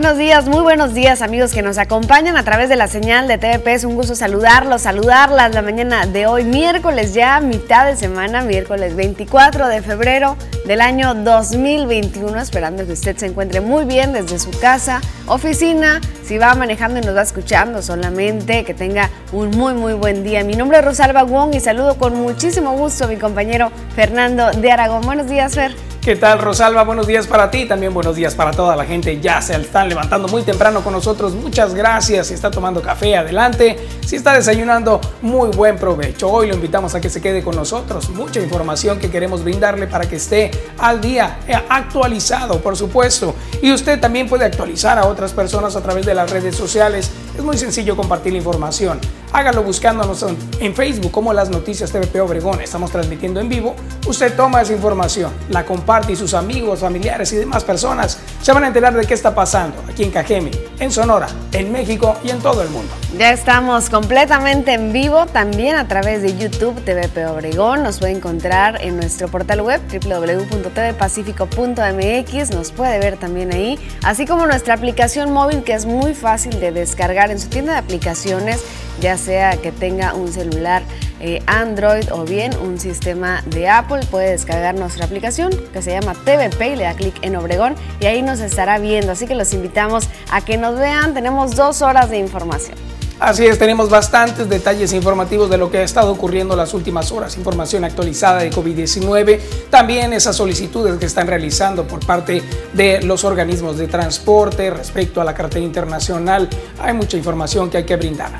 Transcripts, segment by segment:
Buenos días, muy buenos días amigos que nos acompañan a través de la señal de TVP. Es un gusto saludarlos, saludarlas la mañana de hoy, miércoles ya, mitad de semana, miércoles 24 de febrero del año 2021. Esperando que usted se encuentre muy bien desde su casa, oficina, si va manejando y nos va escuchando solamente, que tenga un muy muy buen día. Mi nombre es Rosalba Wong y saludo con muchísimo gusto a mi compañero Fernando de Aragón. Buenos días, Fer. ¿Qué tal Rosalba? Buenos días para ti, también buenos días para toda la gente. Ya se están levantando muy temprano con nosotros. Muchas gracias. Si está tomando café, adelante. Si está desayunando, muy buen provecho. Hoy lo invitamos a que se quede con nosotros. Mucha información que queremos brindarle para que esté al día, eh, actualizado, por supuesto. Y usted también puede actualizar a otras personas a través de las redes sociales. Es muy sencillo compartir la información. Hágalo buscándonos en Facebook como las noticias TVP Obregón. Estamos transmitiendo en vivo. Usted toma esa información, la comparte y sus amigos, familiares y demás personas se van a enterar de qué está pasando aquí en Cajeme, en Sonora, en México y en todo el mundo. Ya estamos completamente en vivo también a través de YouTube TVP Obregón. Nos puede encontrar en nuestro portal web www.tvpacifico.mx. Nos puede ver también ahí, así como nuestra aplicación móvil que es muy fácil de descargar en su tienda de aplicaciones ya sea que tenga un celular eh, Android o bien un sistema de Apple, puede descargar nuestra aplicación que se llama TVP y le da clic en Obregón y ahí nos estará viendo. Así que los invitamos a que nos vean. Tenemos dos horas de información. Así es, tenemos bastantes detalles informativos de lo que ha estado ocurriendo las últimas horas, información actualizada de COVID-19, también esas solicitudes que están realizando por parte de los organismos de transporte respecto a la cartera internacional. Hay mucha información que hay que brindar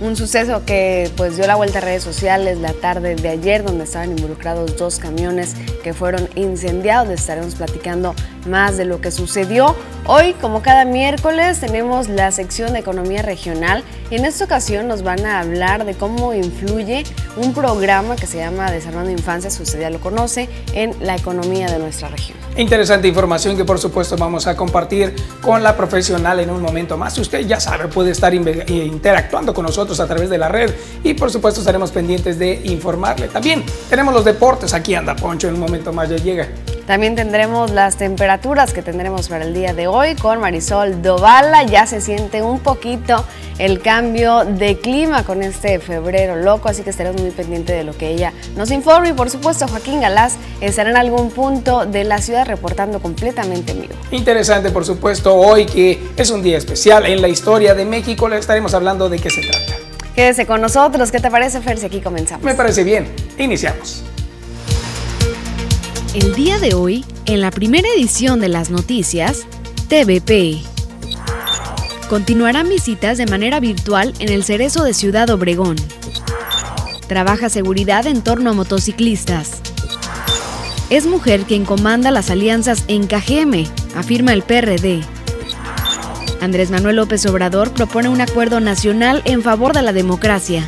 un suceso que pues dio la vuelta a redes sociales la tarde de ayer donde estaban involucrados dos camiones que fueron incendiados. Estaremos platicando más de lo que sucedió. Hoy, como cada miércoles, tenemos la sección de economía regional y en esta ocasión nos van a hablar de cómo influye un programa que se llama Desarmando Infancia, si usted ya lo conoce, en la economía de nuestra región. Interesante información que por supuesto vamos a compartir con la profesional en un momento más. Usted ya sabe, puede estar interactuando con nosotros a través de la red y por supuesto estaremos pendientes de informarle. También tenemos los deportes, aquí anda Poncho, en un momento más ya llega. También tendremos las temperaturas que tendremos para el día de hoy con Marisol Dovala. Ya se siente un poquito el cambio de clima con este febrero loco, así que estaremos muy pendientes de lo que ella nos informe. Y por supuesto, Joaquín Galás estará en algún punto de la ciudad reportando completamente en vivo. Interesante, por supuesto, hoy que es un día especial en la historia de México, le estaremos hablando de qué se trata. Quédese con nosotros. ¿Qué te parece, Fer, si aquí comenzamos? Me parece bien. Iniciamos. El día de hoy, en la primera edición de las noticias, TVP. Continuarán visitas de manera virtual en el Cerezo de Ciudad Obregón. Trabaja seguridad en torno a motociclistas. Es mujer quien comanda las alianzas en KGM, afirma el PRD. Andrés Manuel López Obrador propone un acuerdo nacional en favor de la democracia.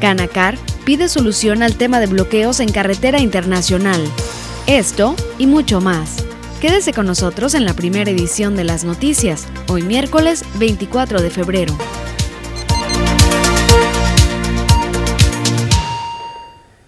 Canacar pide solución al tema de bloqueos en carretera internacional. Esto y mucho más. Quédese con nosotros en la primera edición de las noticias, hoy miércoles 24 de febrero.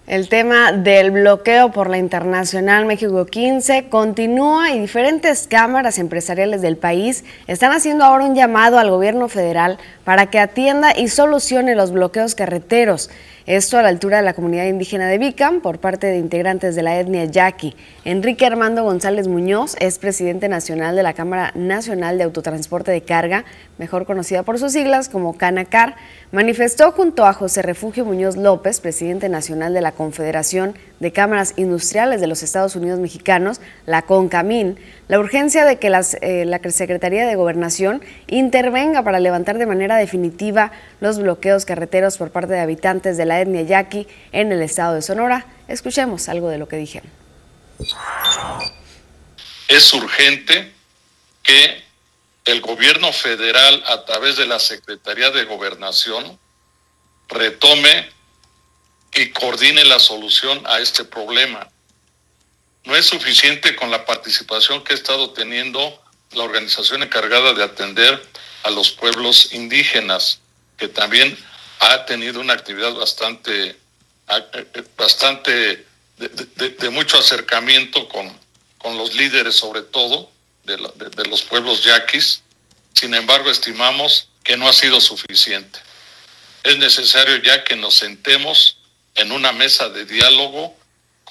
El tema del bloqueo por la Internacional México 15 continúa y diferentes cámaras empresariales del país están haciendo ahora un llamado al gobierno federal para que atienda y solucione los bloqueos carreteros. Esto a la altura de la comunidad indígena de Vicam por parte de integrantes de la etnia yaqui. Enrique Armando González Muñoz es presidente nacional de la Cámara Nacional de Autotransporte de Carga, mejor conocida por sus siglas como CANACAR, manifestó junto a José Refugio Muñoz López, presidente nacional de la Confederación de Cámaras Industriales de los Estados Unidos Mexicanos, la CONCAMIN, la urgencia de que eh, la Secretaría de Gobernación intervenga para levantar de manera definitiva los bloqueos carreteros por parte de habitantes de la etnia yaqui en el estado de Sonora. Escuchemos algo de lo que dijeron. Es urgente que el gobierno federal, a través de la Secretaría de Gobernación, retome y coordine la solución a este problema. No es suficiente con la participación que ha estado teniendo la organización encargada de atender a los pueblos indígenas, que también ha tenido una actividad bastante, bastante de, mucho acercamiento con, con los líderes sobre todo, de los pueblos yaquis. Sin embargo, estimamos que no ha sido suficiente. Es necesario ya que nos sentemos en una mesa de diálogo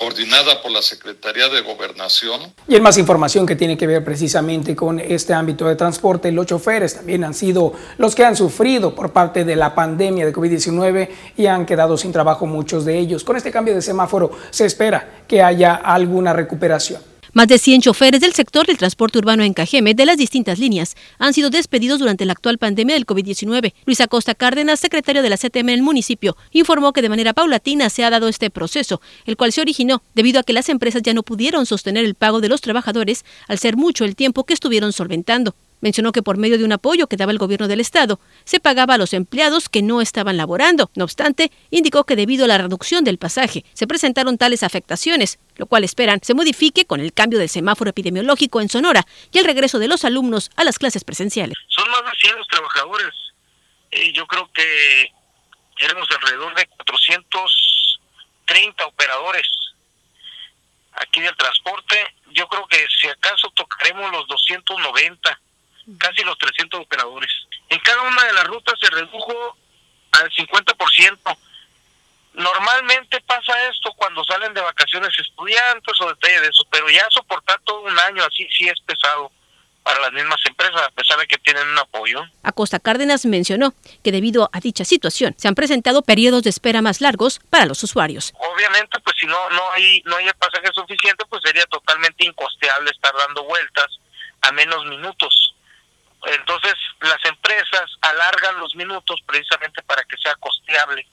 coordinada por la Secretaría de Gobernación. Y en más información que tiene que ver precisamente con este ámbito de transporte, los choferes también han sido los que han sufrido por parte de la pandemia de COVID-19 y han quedado sin trabajo muchos de ellos. Con este cambio de semáforo se espera que haya alguna recuperación. Más de 100 choferes del sector del transporte urbano en Cajeme de las distintas líneas han sido despedidos durante la actual pandemia del COVID-19. Luis Acosta Cárdenas, secretario de la CTM en el municipio, informó que de manera paulatina se ha dado este proceso, el cual se originó debido a que las empresas ya no pudieron sostener el pago de los trabajadores al ser mucho el tiempo que estuvieron solventando. Mencionó que por medio de un apoyo que daba el gobierno del Estado, se pagaba a los empleados que no estaban laborando. No obstante, indicó que debido a la reducción del pasaje, se presentaron tales afectaciones, lo cual esperan se modifique con el cambio del semáforo epidemiológico en Sonora y el regreso de los alumnos a las clases presenciales. Son más de 100 los trabajadores. Eh, yo creo que tenemos alrededor de 430 operadores aquí del transporte. Yo creo que si acaso tocaremos los 290 casi los 300 operadores. En cada una de las rutas se redujo al 50%. Normalmente pasa esto cuando salen de vacaciones estudiantes o detalles de eso, pero ya soportar todo un año así sí es pesado para las mismas empresas, a pesar de que tienen un apoyo. Acosta Cárdenas mencionó que debido a dicha situación se han presentado periodos de espera más largos para los usuarios. Obviamente, pues si no no hay no hay el pasaje suficiente, pues sería totalmente incosteable estar dando vueltas a menos minutos. Entonces, las empresas alargan los minutos precisamente para que sea costeable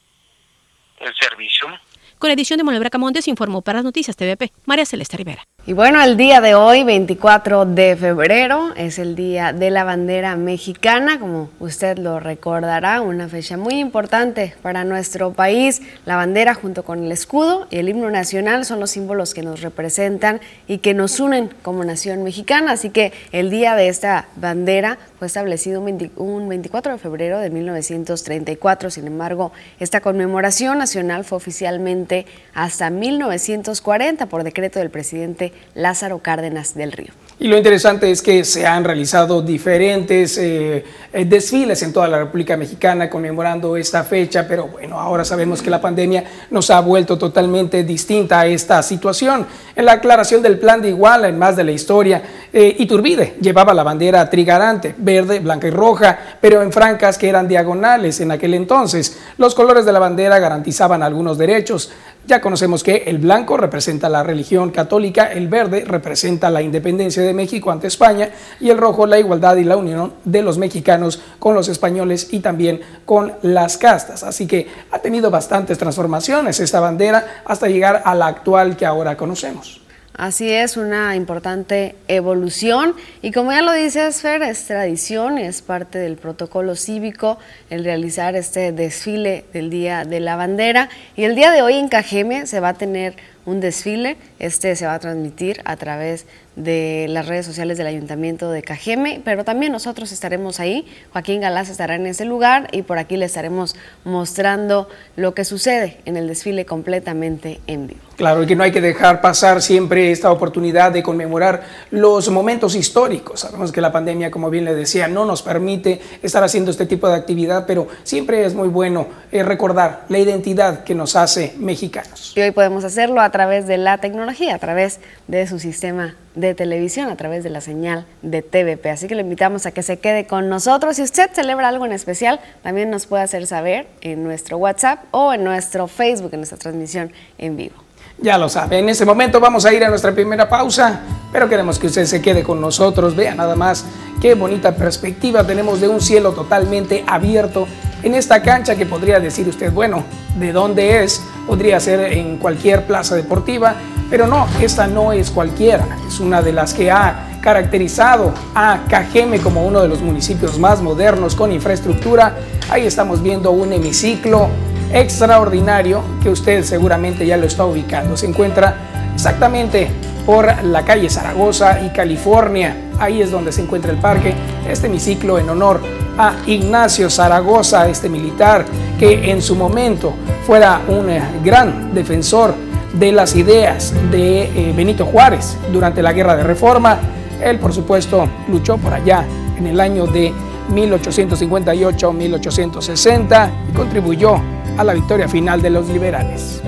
el servicio. Con edición de Manuel Bracamontes informó para las Noticias TVP, María Celeste Rivera. Y bueno, el día de hoy, 24 de febrero, es el Día de la Bandera Mexicana, como usted lo recordará, una fecha muy importante para nuestro país. La bandera junto con el escudo y el himno nacional son los símbolos que nos representan y que nos unen como nación mexicana. Así que el día de esta bandera fue establecido un 24 de febrero de 1934. Sin embargo, esta conmemoración nacional fue oficialmente hasta 1940 por decreto del presidente Lázaro Cárdenas del Río. Y lo interesante es que se han realizado diferentes eh, eh, desfiles en toda la República Mexicana conmemorando esta fecha, pero bueno, ahora sabemos que la pandemia nos ha vuelto totalmente distinta a esta situación. En la aclaración del plan de Iguala, en más de la historia, eh, Iturbide llevaba la bandera trigarante, verde, blanca y roja, pero en francas que eran diagonales en aquel entonces. Los colores de la bandera garantizaban algunos derechos. Ya conocemos que el blanco representa la religión católica, el verde representa la independencia de México ante España y el rojo la igualdad y la unión de los mexicanos con los españoles y también con las castas. Así que ha tenido bastantes transformaciones esta bandera hasta llegar a la actual que ahora conocemos. Así es, una importante evolución. Y como ya lo dice Esfer, es tradición, es parte del protocolo cívico el realizar este desfile del Día de la Bandera. Y el día de hoy en Cajeme se va a tener un desfile, este se va a transmitir a través de las redes sociales del Ayuntamiento de Cajeme, pero también nosotros estaremos ahí, Joaquín Galás estará en ese lugar y por aquí le estaremos mostrando lo que sucede en el desfile completamente en vivo. Claro, y que no hay que dejar pasar siempre esta oportunidad de conmemorar los momentos históricos. Sabemos que la pandemia, como bien le decía, no nos permite estar haciendo este tipo de actividad, pero siempre es muy bueno eh, recordar la identidad que nos hace mexicanos. Y hoy podemos hacerlo a través de la tecnología, a través de su sistema de televisión, a través de la señal de TVP. Así que le invitamos a que se quede con nosotros. Si usted celebra algo en especial, también nos puede hacer saber en nuestro WhatsApp o en nuestro Facebook, en nuestra transmisión en vivo. Ya lo sabe, en ese momento vamos a ir a nuestra primera pausa, pero queremos que usted se quede con nosotros. Vea nada más qué bonita perspectiva tenemos de un cielo totalmente abierto en esta cancha que podría decir usted, bueno, ¿de dónde es? Podría ser en cualquier plaza deportiva, pero no, esta no es cualquiera, es una de las que ha caracterizado a Cajeme como uno de los municipios más modernos con infraestructura. Ahí estamos viendo un hemiciclo extraordinario que usted seguramente ya lo está ubicando. Se encuentra exactamente por la calle Zaragoza y California. Ahí es donde se encuentra el parque. Este hemiciclo en honor a Ignacio Zaragoza, este militar que en su momento fuera un eh, gran defensor de las ideas de eh, Benito Juárez durante la Guerra de Reforma Él, por supuesto, luchó por allá en el año de 1858-1860 y contribuyó a la victoria final de los liberales.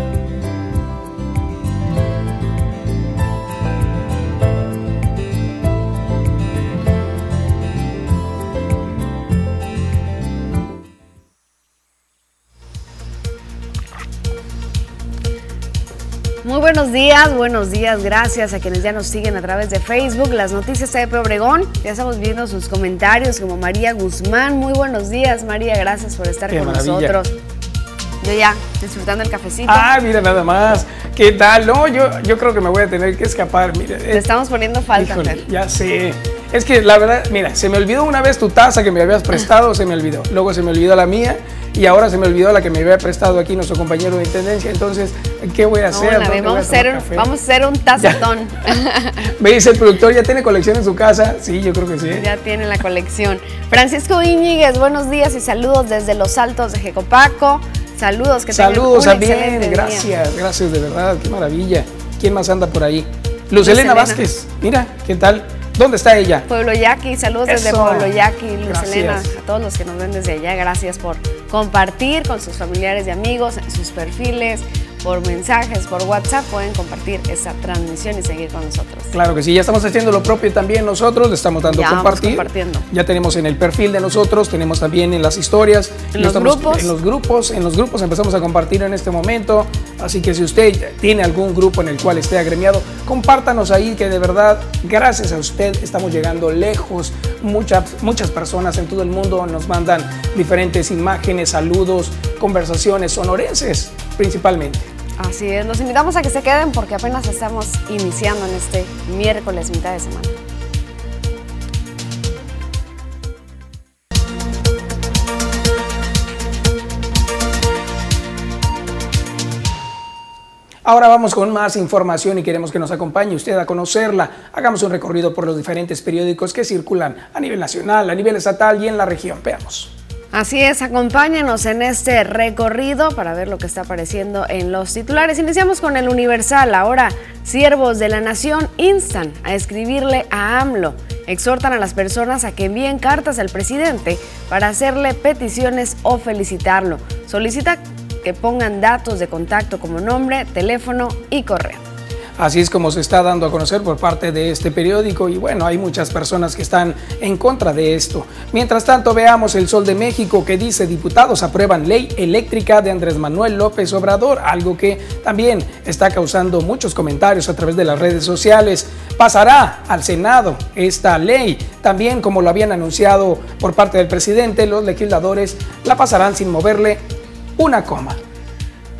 Muy buenos días, buenos días, gracias a quienes ya nos siguen a través de Facebook, las noticias de Obregón, ya estamos viendo sus comentarios como María Guzmán, muy buenos días María, gracias por estar con nosotros. Yo ya, disfrutando el cafecito. Ah, mira nada más, ¿qué tal? No, yo, yo creo que me voy a tener que escapar, mira. Te estamos poniendo falta, Híjole, Ya sé. Es que la verdad, mira, se me olvidó una vez tu taza que me habías prestado, se me olvidó. Luego se me olvidó la mía y ahora se me olvidó la que me había prestado aquí nuestro compañero de intendencia. Entonces, ¿qué voy a hacer? vamos, a hacer un, vamos, a hacer un, tazatón. Me dice el productor, ¿ya tiene colección en su casa? Sí, yo creo que sí. Ya tiene la colección. Francisco Íñiguez, buenos días y saludos desde los Altos de Jecopaco. Saludos, que Saludos también, gracias, gracias de verdad, qué maravilla. ¿Quién más anda por ahí? Luz, Elena Vázquez, mira, ¿qué tal? ¿Dónde está ella? Pueblo Yaqui, saludos desde Pueblo Yaqui, Luz Elena, a todos los que nos ven desde allá, gracias por compartir con sus familiares y amigos en sus perfiles, por mensajes, por WhatsApp, pueden compartir esta transmisión y seguir con nosotros. Claro que sí, ya estamos haciendo lo propio también nosotros, le estamos dando ya compartir. compartiendo. Ya tenemos en el perfil de nosotros, tenemos también en las historias, en los grupos. En los grupos, en los grupos empezamos a compartir en este momento. Así que si usted tiene algún grupo en el cual esté agremiado, compártanos ahí que de verdad, gracias a usted, estamos llegando lejos. Muchas, muchas personas en todo el mundo nos mandan diferentes imágenes, saludos, conversaciones sonorenses principalmente. Así es, los invitamos a que se queden porque apenas estamos iniciando en este miércoles, mitad de semana. Ahora vamos con más información y queremos que nos acompañe usted a conocerla. Hagamos un recorrido por los diferentes periódicos que circulan a nivel nacional, a nivel estatal y en la región. Veamos. Así es, acompáñenos en este recorrido para ver lo que está apareciendo en los titulares. Iniciamos con el Universal. Ahora, siervos de la nación instan a escribirle a AMLO. Exhortan a las personas a que envíen cartas al presidente para hacerle peticiones o felicitarlo. Solicita que pongan datos de contacto como nombre, teléfono y correo. Así es como se está dando a conocer por parte de este periódico y bueno, hay muchas personas que están en contra de esto. Mientras tanto, veamos el Sol de México que dice diputados aprueban ley eléctrica de Andrés Manuel López Obrador, algo que también está causando muchos comentarios a través de las redes sociales. Pasará al Senado esta ley. También, como lo habían anunciado por parte del presidente, los legisladores la pasarán sin moverle una coma.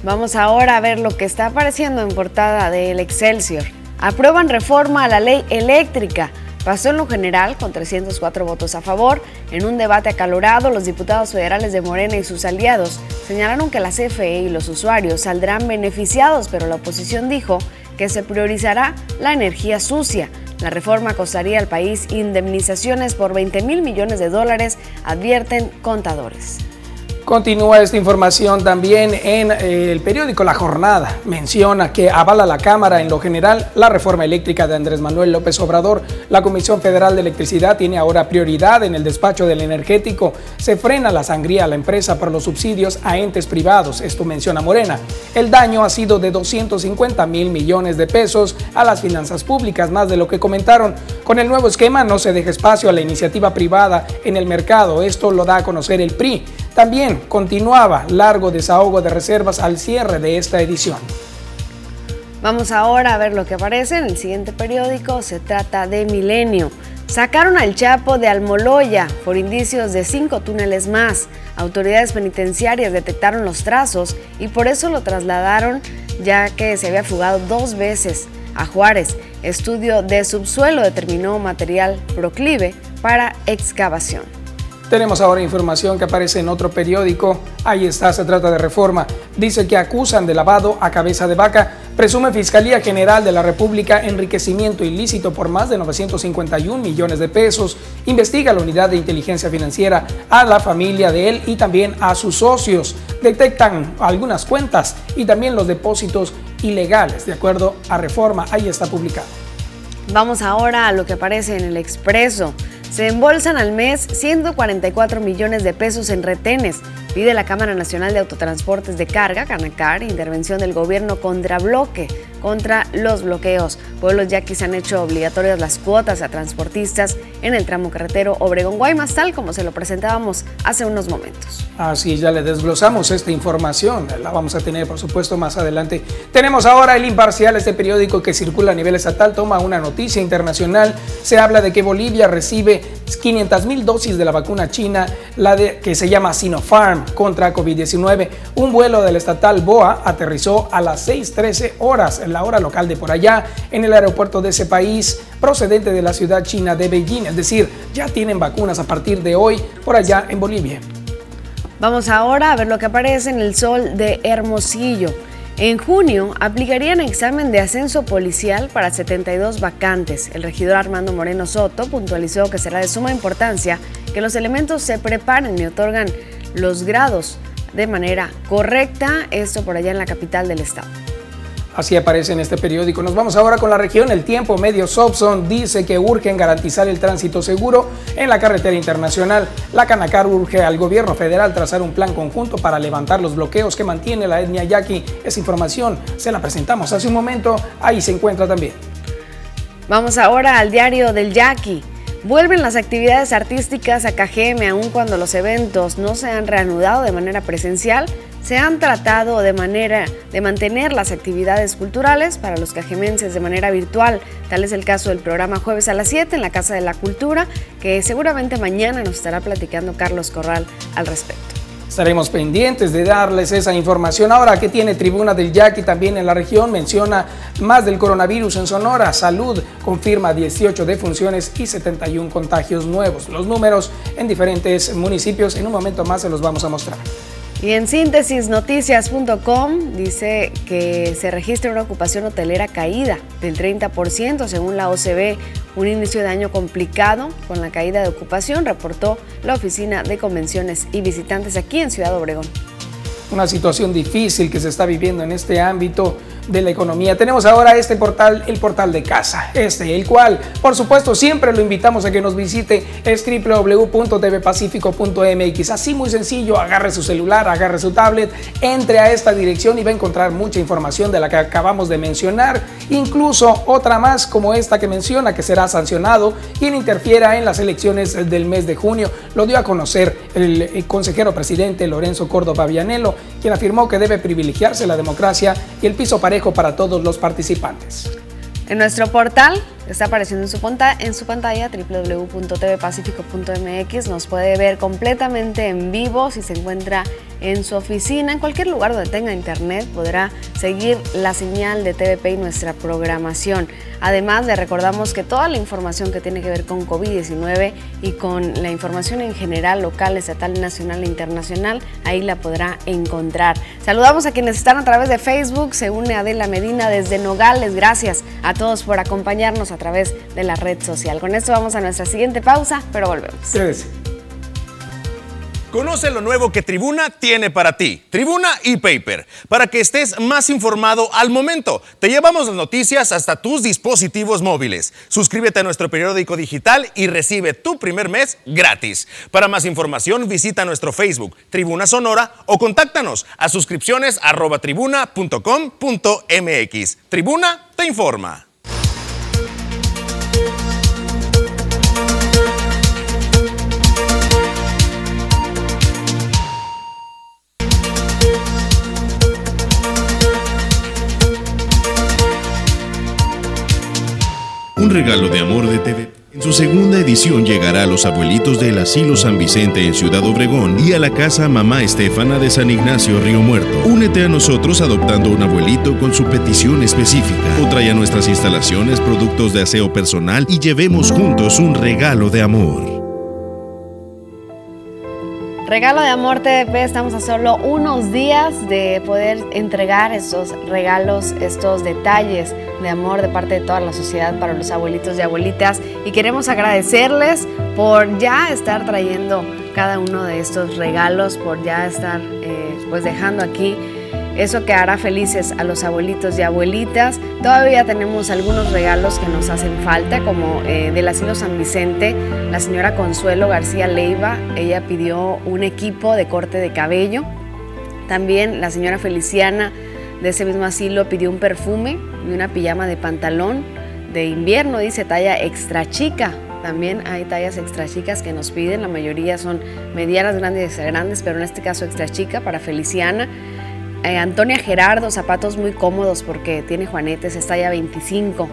Vamos ahora a ver lo que está apareciendo en portada del Excelsior. Aprueban reforma a la ley eléctrica. Pasó en lo general con 304 votos a favor. En un debate acalorado, los diputados federales de Morena y sus aliados señalaron que la CFE y los usuarios saldrán beneficiados, pero la oposición dijo que se priorizará la energía sucia. La reforma costaría al país indemnizaciones por 20 mil millones de dólares, advierten contadores. Continúa esta información también en eh, el periódico La Jornada. Menciona que avala la Cámara en lo general la reforma eléctrica de Andrés Manuel López Obrador. La Comisión Federal de Electricidad tiene ahora prioridad en el despacho del energético. Se frena la sangría a la empresa por los subsidios a entes privados. Esto menciona Morena. El daño ha sido de 250 mil millones de pesos a las finanzas públicas, más de lo que comentaron. Con el nuevo esquema no se deja espacio a la iniciativa privada en el mercado. Esto lo da a conocer el PRI. También continuaba largo desahogo de reservas al cierre de esta edición. Vamos ahora a ver lo que aparece en el siguiente periódico. Se trata de Milenio. Sacaron al Chapo de Almoloya por indicios de cinco túneles más. Autoridades penitenciarias detectaron los trazos y por eso lo trasladaron ya que se había fugado dos veces a Juárez. Estudio de subsuelo determinó material proclive para excavación. Tenemos ahora información que aparece en otro periódico. Ahí está, se trata de reforma. Dice que acusan de lavado a cabeza de vaca. Presume Fiscalía General de la República enriquecimiento ilícito por más de 951 millones de pesos. Investiga la unidad de inteligencia financiera a la familia de él y también a sus socios. Detectan algunas cuentas y también los depósitos ilegales, de acuerdo a reforma. Ahí está publicado. Vamos ahora a lo que aparece en el expreso. Se embolsan al mes 144 millones de pesos en retenes. Pide la Cámara Nacional de Autotransportes de Carga, Canacar, intervención del gobierno contra bloque, contra los bloqueos. Pueblos yaquis han hecho obligatorias las cuotas a transportistas en el tramo carretero Obregón-Guaymas, tal como se lo presentábamos hace unos momentos. Así ya le desglosamos esta información, la vamos a tener por supuesto más adelante. Tenemos ahora el Imparcial, este periódico que circula a nivel estatal, toma una noticia internacional, se habla de que Bolivia recibe 500 mil dosis de la vacuna china, la de, que se llama Sinopharm contra COVID-19. Un vuelo del estatal BOA aterrizó a las 6.13 horas, en la hora local de por allá, en el aeropuerto de ese país, procedente de la ciudad china de Beijing. Es decir, ya tienen vacunas a partir de hoy por allá en Bolivia. Vamos ahora a ver lo que aparece en el sol de Hermosillo. En junio aplicarían examen de ascenso policial para 72 vacantes. El regidor Armando Moreno Soto puntualizó que será de suma importancia que los elementos se preparen y otorgan los grados de manera correcta, esto por allá en la capital del estado. Así aparece en este periódico. Nos vamos ahora con la región. El tiempo medio Sobson dice que urge en garantizar el tránsito seguro en la carretera internacional. La Canacar urge al gobierno federal trazar un plan conjunto para levantar los bloqueos que mantiene la etnia yaqui. Esa información se la presentamos hace un momento. Ahí se encuentra también. Vamos ahora al diario del yaqui. Vuelven las actividades artísticas a KGM aun cuando los eventos no se han reanudado de manera presencial se han tratado de manera de mantener las actividades culturales para los cajemenses de manera virtual. Tal es el caso del programa Jueves a las 7 en la Casa de la Cultura, que seguramente mañana nos estará platicando Carlos Corral al respecto. Estaremos pendientes de darles esa información. Ahora que tiene Tribuna del Yaqui también en la región, menciona más del coronavirus en Sonora. Salud confirma 18 defunciones y 71 contagios nuevos. Los números en diferentes municipios en un momento más se los vamos a mostrar. Y en síntesisnoticias.com dice que se registra una ocupación hotelera caída del 30% según la OCB, un inicio de año complicado con la caída de ocupación, reportó la Oficina de Convenciones y Visitantes aquí en Ciudad Obregón. Una situación difícil que se está viviendo en este ámbito de la economía. Tenemos ahora este portal, el portal de casa, este, el cual, por supuesto, siempre lo invitamos a que nos visite, es www.tvpacifico.mx. Así muy sencillo, agarre su celular, agarre su tablet, entre a esta dirección y va a encontrar mucha información de la que acabamos de mencionar, incluso otra más como esta que menciona que será sancionado quien interfiera en las elecciones del mes de junio. Lo dio a conocer el, el consejero presidente Lorenzo Córdoba Vianelo, quien afirmó que debe privilegiarse la democracia y el piso para para todos los participantes. En nuestro portal está apareciendo en su, en pantalla www.tvpacifico.mx. Nos puede ver completamente en vivo si se encuentra en su oficina, en cualquier lugar donde tenga internet, podrá seguir la señal de TVP y nuestra programación. Además, le recordamos que toda la información que tiene que ver con COVID-19 y con la información en general, local, estatal, nacional e internacional, ahí la podrá encontrar. Saludamos a quienes están a través de Facebook, se une Adela Medina desde Nogales. Gracias a todos por acompañarnos través de la red social. Con esto vamos a nuestra siguiente pausa, pero volvemos. Conoce lo nuevo que Tribuna tiene para ti. Tribuna y Paper, para que estés más informado al momento. Te llevamos las noticias hasta tus dispositivos móviles. Suscríbete a nuestro periódico digital y recibe tu primer mes gratis. Para más información visita nuestro Facebook, Tribuna Sonora, o contáctanos a suscripciones tribuna.com.mx. Tribuna te informa. Un regalo de amor de TV. En su segunda edición llegará a los abuelitos del Asilo San Vicente en Ciudad Obregón y a la casa Mamá Estefana de San Ignacio Río Muerto. Únete a nosotros adoptando un abuelito con su petición específica o trae a nuestras instalaciones productos de aseo personal y llevemos juntos un regalo de amor. Regalo de Amor TDP, estamos a solo unos días de poder entregar estos regalos, estos detalles de amor de parte de toda la sociedad para los abuelitos y abuelitas. Y queremos agradecerles por ya estar trayendo cada uno de estos regalos, por ya estar eh, pues dejando aquí eso que hará felices a los abuelitos y abuelitas. Todavía tenemos algunos regalos que nos hacen falta, como eh, del asilo San Vicente, la señora Consuelo García Leiva, ella pidió un equipo de corte de cabello. También la señora Feliciana de ese mismo asilo pidió un perfume y una pijama de pantalón de invierno, dice talla extra chica. También hay tallas extra chicas que nos piden, la mayoría son medianas, grandes y grandes, pero en este caso extra chica para Feliciana. Eh, Antonia Gerardo, zapatos muy cómodos porque tiene juanetes, es talla 25.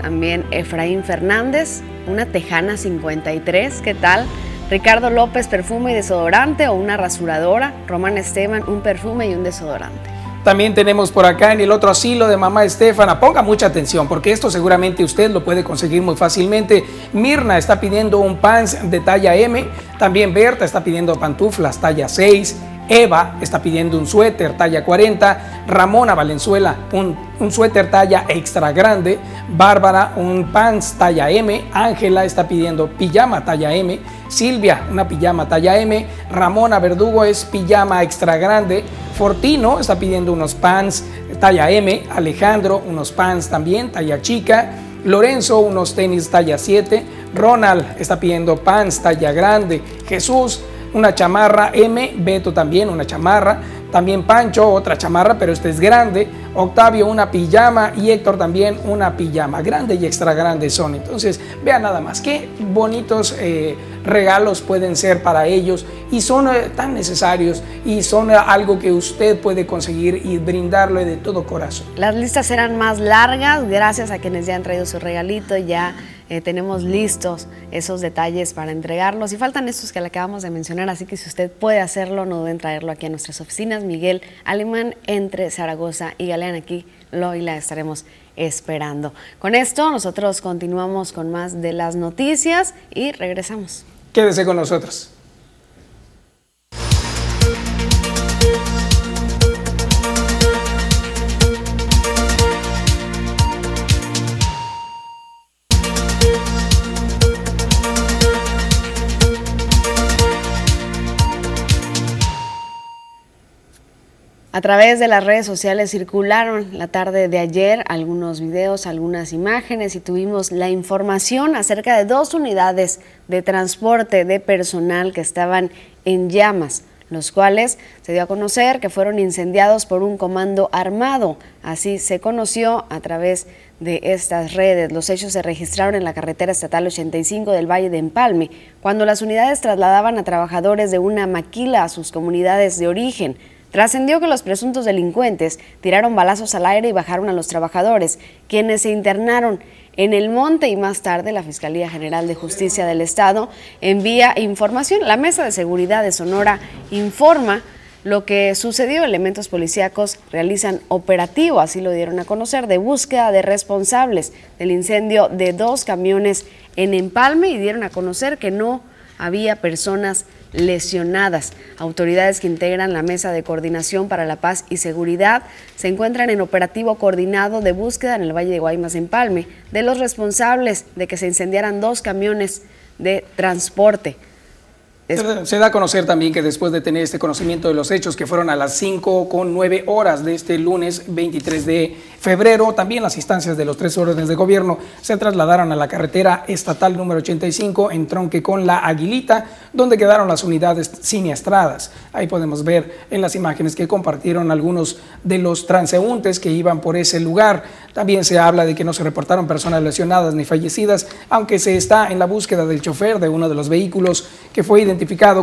También Efraín Fernández, una tejana 53, ¿qué tal? Ricardo López, perfume y desodorante o una rasuradora. Román Esteban, un perfume y un desodorante. También tenemos por acá en el otro asilo de mamá Estefana. Ponga mucha atención porque esto seguramente usted lo puede conseguir muy fácilmente. Mirna está pidiendo un pants de talla M. También Berta está pidiendo pantuflas talla 6. Eva está pidiendo un suéter talla 40, Ramona Valenzuela un, suéter talla extra grande, Bárbara un pants talla M, Ángela está pidiendo pijama talla M, Silvia una pijama talla M, Ramona Verdugo es pijama extra grande, Fortino está pidiendo unos pants talla M, Alejandro unos pants también talla chica, Lorenzo unos tenis talla 7, Ronald está pidiendo pants talla grande, Jesús una chamarra M, Beto también una chamarra, también Pancho otra chamarra, pero este es grande, Octavio una pijama y Héctor también una pijama, grande y extra grande son. Entonces, vean nada más, qué bonitos eh, regalos pueden ser para ellos y son eh, tan necesarios y son algo que usted puede conseguir y brindarle de todo corazón. Las listas serán más largas gracias a quienes ya han traído su regalito, ya eh, tenemos listos esos detalles para entregarlos y faltan estos que le acabamos de mencionar, así que si usted puede hacerlo, no deben traerlo aquí a nuestras oficinas. Miguel Alemán entre Zaragoza y Galeán, aquí lo y la estaremos esperando. Con esto nosotros continuamos con más de las noticias y regresamos. Quédese con nosotros. A través de las redes sociales circularon la tarde de ayer algunos videos, algunas imágenes y tuvimos la información acerca de dos unidades de transporte de personal que estaban en llamas, los cuales se dio a conocer que fueron incendiados por un comando armado. Así se conoció a través de estas redes. Los hechos se registraron en la carretera estatal 85 del Valle de Empalme, cuando las unidades trasladaban a trabajadores de una maquila a sus comunidades de origen. Trascendió que los presuntos delincuentes tiraron balazos al aire y bajaron a los trabajadores, quienes se internaron en el monte y más tarde la Fiscalía General de Justicia del Estado envía información. La Mesa de Seguridad de Sonora informa lo que sucedió. Elementos policíacos realizan operativo, así lo dieron a conocer, de búsqueda de responsables del incendio de dos camiones en Empalme y dieron a conocer que no había personas lesionadas. Autoridades que integran la Mesa de Coordinación para la Paz y Seguridad se encuentran en operativo coordinado de búsqueda en el Valle de Guaymas, en Palme, de los responsables de que se incendiaran dos camiones de transporte. Se da a conocer también que después de tener este conocimiento de los hechos que fueron a las 5 con 9 horas de este lunes 23 de febrero, también las instancias de los tres órdenes de gobierno se trasladaron a la carretera estatal número 85 en tronque con la Aguilita, donde quedaron las unidades siniestradas. Ahí podemos ver en las imágenes que compartieron algunos de los transeúntes que iban por ese lugar. También se habla de que no se reportaron personas lesionadas ni fallecidas, aunque se está en la búsqueda del chofer de uno de los vehículos que fue identificado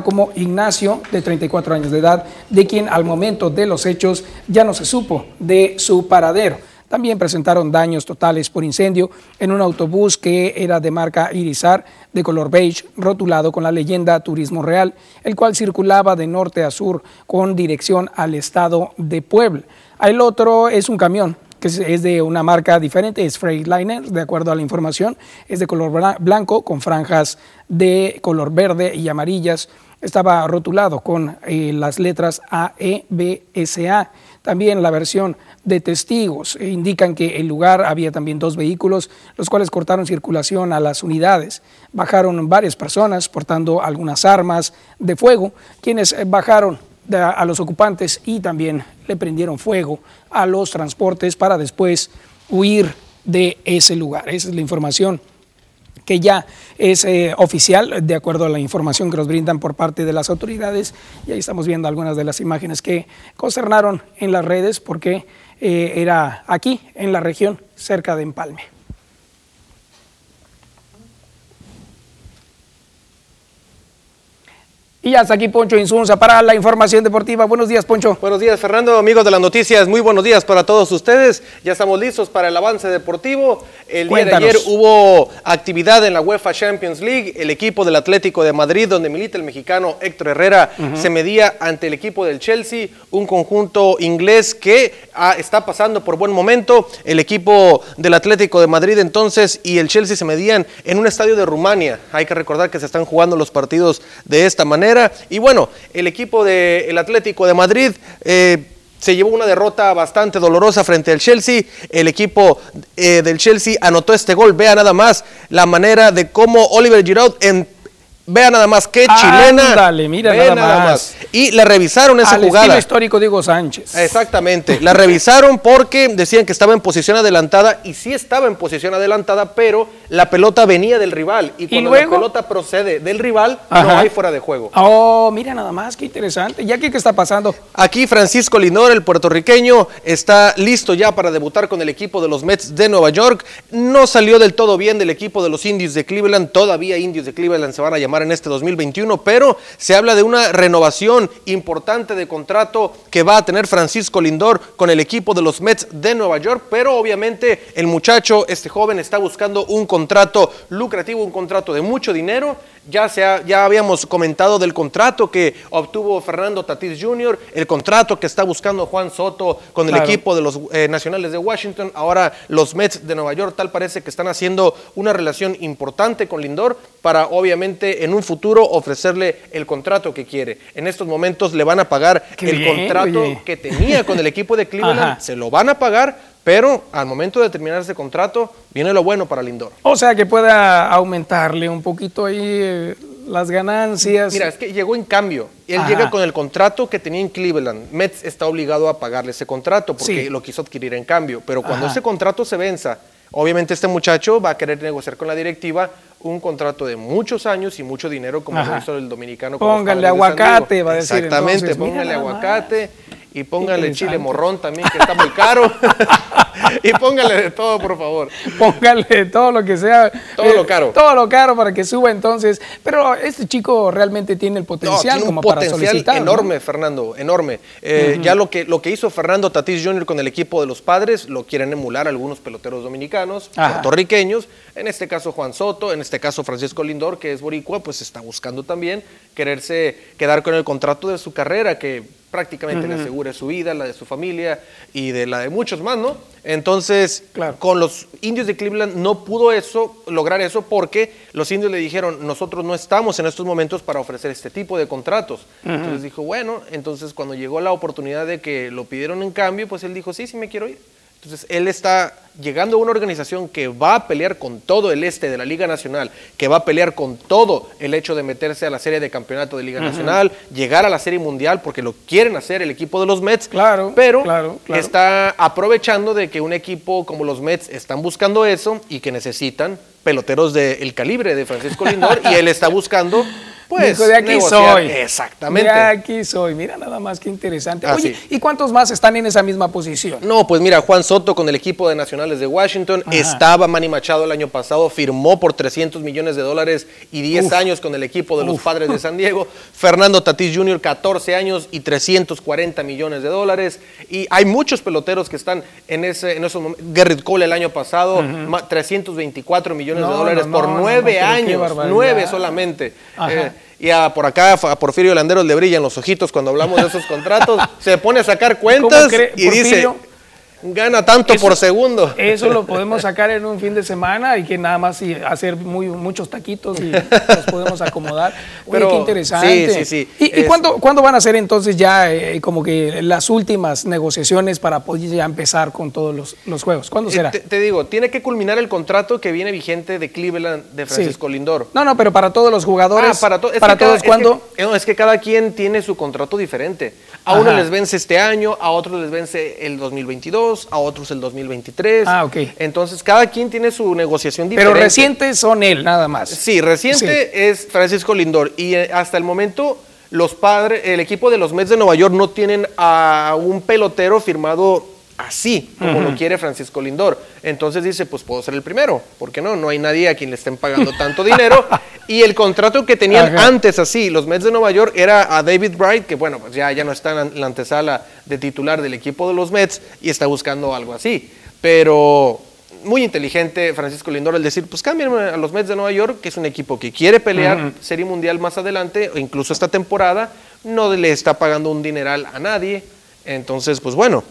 como Ignacio, de 34 años de edad, de quien al momento de los hechos ya no se supo de su paradero. También presentaron daños totales por incendio en un autobús que era de marca Irizar, de color beige, rotulado con la leyenda Turismo Real, el cual circulaba de norte a sur con dirección al estado de Puebla. El otro es un camión que es de una marca diferente, es Freightliner, de acuerdo a la información, es de color blanco con franjas de color verde y amarillas. Estaba rotulado con eh, las letras A, E, B, S, A. También la versión de testigos indican que el lugar había también dos vehículos, los cuales cortaron circulación a las unidades. Bajaron varias personas portando algunas armas de fuego, quienes bajaron a los ocupantes y también le prendieron fuego a los transportes para después huir de ese lugar. Esa es la información que ya es eh, oficial, de acuerdo a la información que nos brindan por parte de las autoridades. Y ahí estamos viendo algunas de las imágenes que concernaron en las redes porque eh, era aquí, en la región, cerca de Empalme. Y hasta aquí Poncho Insunza para la información deportiva. Buenos días, Poncho. Buenos días, Fernando, amigos de las noticias. Muy buenos días para todos ustedes. Ya estamos listos para el avance deportivo. El día de ayer hubo actividad en la UEFA Champions League. El equipo del Atlético de Madrid, donde milita el mexicano Héctor Herrera, se medía ante el equipo del Chelsea, un conjunto inglés que ah, está pasando por buen momento. El equipo del Atlético de Madrid entonces y el Chelsea se medían en un estadio de Rumania. Hay que recordar que se están jugando los partidos de esta manera. Y bueno, el equipo del Atlético de Madrid eh, se llevó una derrota bastante dolorosa frente al Chelsea. El equipo eh, del Chelsea anotó este gol. Vea nada más la manera de cómo Oliver Giroud en Vea nada más qué chilena. Dale, mira nada, más. Y la revisaron esa Al jugada. histórico Diego Sánchez. Exactamente. La revisaron porque decían que estaba en posición adelantada y sí estaba en posición adelantada, pero la pelota venía del rival y cuando la pelota procede del rival no hay fuera de juego. Oh, mira nada más, qué interesante. ¿Ya qué, qué está pasando? Aquí Francisco Lindor, el puertorriqueño, está listo ya para debutar con el equipo de los Mets de Nueva York. No salió del todo bien del equipo de los Indios de Cleveland. Todavía Indios de Cleveland se van a llamar en este 2021, pero se habla de una renovación importante de contrato que va a tener Francisco Lindor con el equipo de los Mets de Nueva York, pero obviamente el muchacho, este joven, está buscando un contrato lucrativo, un contrato de mucho dinero ya, se ya habíamos comentado del contrato que obtuvo Fernando Tatis Jr., el contrato que está buscando Juan Soto con el equipo de los eh, Nacionales de Washington. Ahora los Mets de Nueva York tal parece que están haciendo una relación importante con Lindor para obviamente en un futuro ofrecerle el contrato que quiere. En estos momentos le van a pagar el contrato que tenía con el equipo de Cleveland, se lo van a pagar pero al momento de terminar ese contrato, viene lo bueno para Lindor. O sea, que pueda aumentarle un poquito ahí eh, las ganancias. Mira, es que llegó en cambio. Él llega con el contrato que tenía en Cleveland. Mets está obligado a pagarle ese contrato porque lo quiso adquirir en cambio. Pero cuando ese contrato se venza, obviamente este muchacho va a querer negociar con la directiva un contrato de muchos años y mucho dinero como lo hizo el dominicano. Póngale aguacate, va a decir. Exactamente, póngale aguacate y póngale chile morrón también, que está muy caro. y póngale de todo, por favor. Póngale de todo lo que sea. Todo lo eh, caro. Todo lo caro para que suba entonces. Pero este chico realmente tiene el potencial como un potencial enorme, Fernando, enorme. Eh, ya lo que, lo que hizo Fernando Tatis Jr. con el equipo de los padres, lo quieren emular algunos peloteros dominicanos, puertorriqueños. En este caso Juan Soto, en este caso Francisco Lindor, que es boricua, pues está buscando también quererse quedar con el contrato de su carrera, que prácticamente le asegure su vida, la de su familia y de la de muchos más, ¿no? Entonces, con los indios de Cleveland no pudo eso, lograr eso porque los indios le dijeron, nosotros no estamos en estos momentos para ofrecer este tipo de contratos. Entonces dijo, bueno, entonces cuando llegó la oportunidad de que lo pidieron en cambio, pues él dijo, sí, sí me quiero ir. Entonces, él está llegando a una organización que va a pelear con todo el este de la Liga Nacional, que va a pelear con todo el hecho de meterse a la serie de campeonato de Liga Nacional, llegar a la serie mundial, porque lo quieren hacer el equipo de los Mets. Claro. Pero está aprovechando de que un equipo como los Mets están buscando eso y que necesitan peloteros del calibre de Francisco Lindor y él está buscando pues, de aquí soy. Exactamente. De aquí soy. Mira nada más que interesante. Oye, ¿y cuántos más están en esa misma posición? No, pues mira, Juan Soto con el equipo de Nacionales de Washington estaba Manny Machado el año pasado, firmó por 300 millones de dólares y 10 años con el equipo de los Padres de San Diego. Fernando Tatis Jr., 14 años y 340 millones de dólares. Y hay muchos peloteros que están en, ese, en esos momentos. Garrett Cole el año pasado, 324 millones de dólares por nueve años, nueve solamente. Eh, y por acá a Porfirio Landeros le brillan los ojitos cuando hablamos de esos contratos. se pone a sacar cuentas y dice, Gana tanto por segundo. Eso lo podemos sacar en un fin de semana y que nada más y hacer muy, muchos taquitos y los podemos acomodar. Oye, Pero, qué interesante. sí, sí, sí. ¿Y, cuándo, cuándo van a ser entonces ya eh, como que las últimas negociaciones para poder ya empezar con todos los, los juegos? ¿Cuándo Eh, será? te, te digo, tiene que culminar el contrato que viene vigente de Cleveland de Francisco Lindor. No, no, pero para todos los jugadores, Ah, para, to- para cada- todos, es ¿cuándo? que- no, es que cada quien tiene su contrato diferente. A Ajá. uno les vence este año, a otros les vence el 2022, a otros el 2023. Ah, ok. Entonces, cada quien tiene su negociación Pero diferente. recientes son él, nada más. Sí, reciente es Francisco Lindor. Y eh, hasta el momento, los padres, el equipo de los Mets de Nueva York no tienen a un pelotero firmado así, como lo quiere Francisco Lindor. Entonces dice, pues puedo ser el primero. ¿Por qué no? No hay nadie a quien le estén pagando tanto dinero. Y el contrato que tenían Ajá. antes así, los Mets de Nueva York, era a David Bright, que bueno, pues ya, ya no está en la antesala de titular del equipo de los Mets y está buscando algo así. Pero muy inteligente Francisco Lindor al decir, pues cámbienme a los Mets de Nueva York, que es un equipo que quiere pelear Serie Mundial más adelante, o incluso esta temporada, no le está pagando un dineral a nadie. Entonces, pues bueno.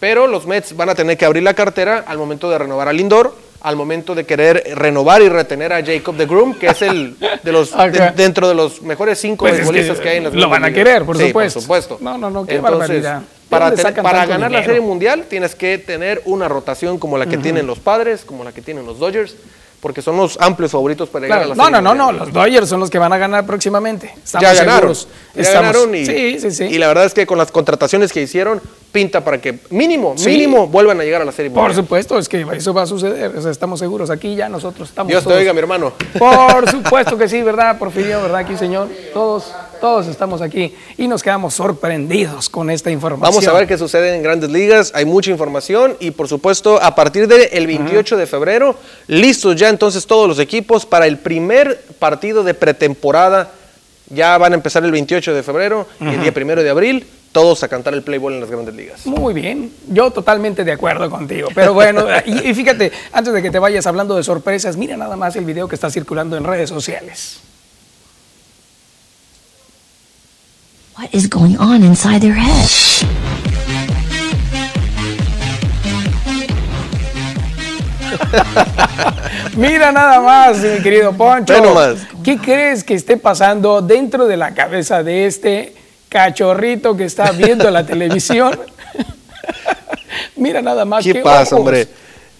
Pero los Mets van a tener que abrir la cartera al momento de renovar a Lindor, al momento de querer renovar y retener a Jacob de Groom, que es el de los de- dentro de los mejores cinco Pues es que que, hay en las lo van a querer, por Sí, supuesto. por supuesto. No, no, no, qué barbaridad. ¿De Para, para ganar la? Serie Mundial tienes que tener una rotación como la que tienen los padres, como la que tienen los Dodgers, porque son los amplios favoritos para llegar Claro, a la no, Serie no, no, no, los Dodgers son los que van a ganar próximamente. Estamos ya ganaron. seguros. Ya Estamos- ganaron y, sí, sí, sí. y la verdad es que con las contrataciones que hicieron, pinta para que mínimo, mínimo vuelvan a llegar a la Serie Por Mundial. supuesto, es que eso va a suceder. O sea, estamos seguros. Aquí ya nosotros estamos. Dios te todos- oiga, mi hermano. Por supuesto que sí, ¿verdad, Porfirio? ¿Verdad, aquí, señor? Todos, todos estamos aquí y nos quedamos sorprendidos con esta información. Vamos a ver qué sucede en grandes ligas. Hay mucha información y por supuesto a partir del 28 de febrero, listos ya entonces todos los equipos para el primer partido de pretemporada. Ya van a empezar el 28 de febrero y el día primero de abril, todos a cantar el Playboy en las grandes ligas. Muy bien, yo totalmente de acuerdo contigo. Pero bueno, y, y fíjate, antes de que te vayas hablando de sorpresas, mira nada más el video que está circulando en redes sociales. What is going on inside their head? Mira nada más, mi querido Poncho. ¿Qué crees que esté pasando dentro de la cabeza de este cachorrito que está viendo la televisión? Mira nada más. ¿Qué pasa, ojos, hombre?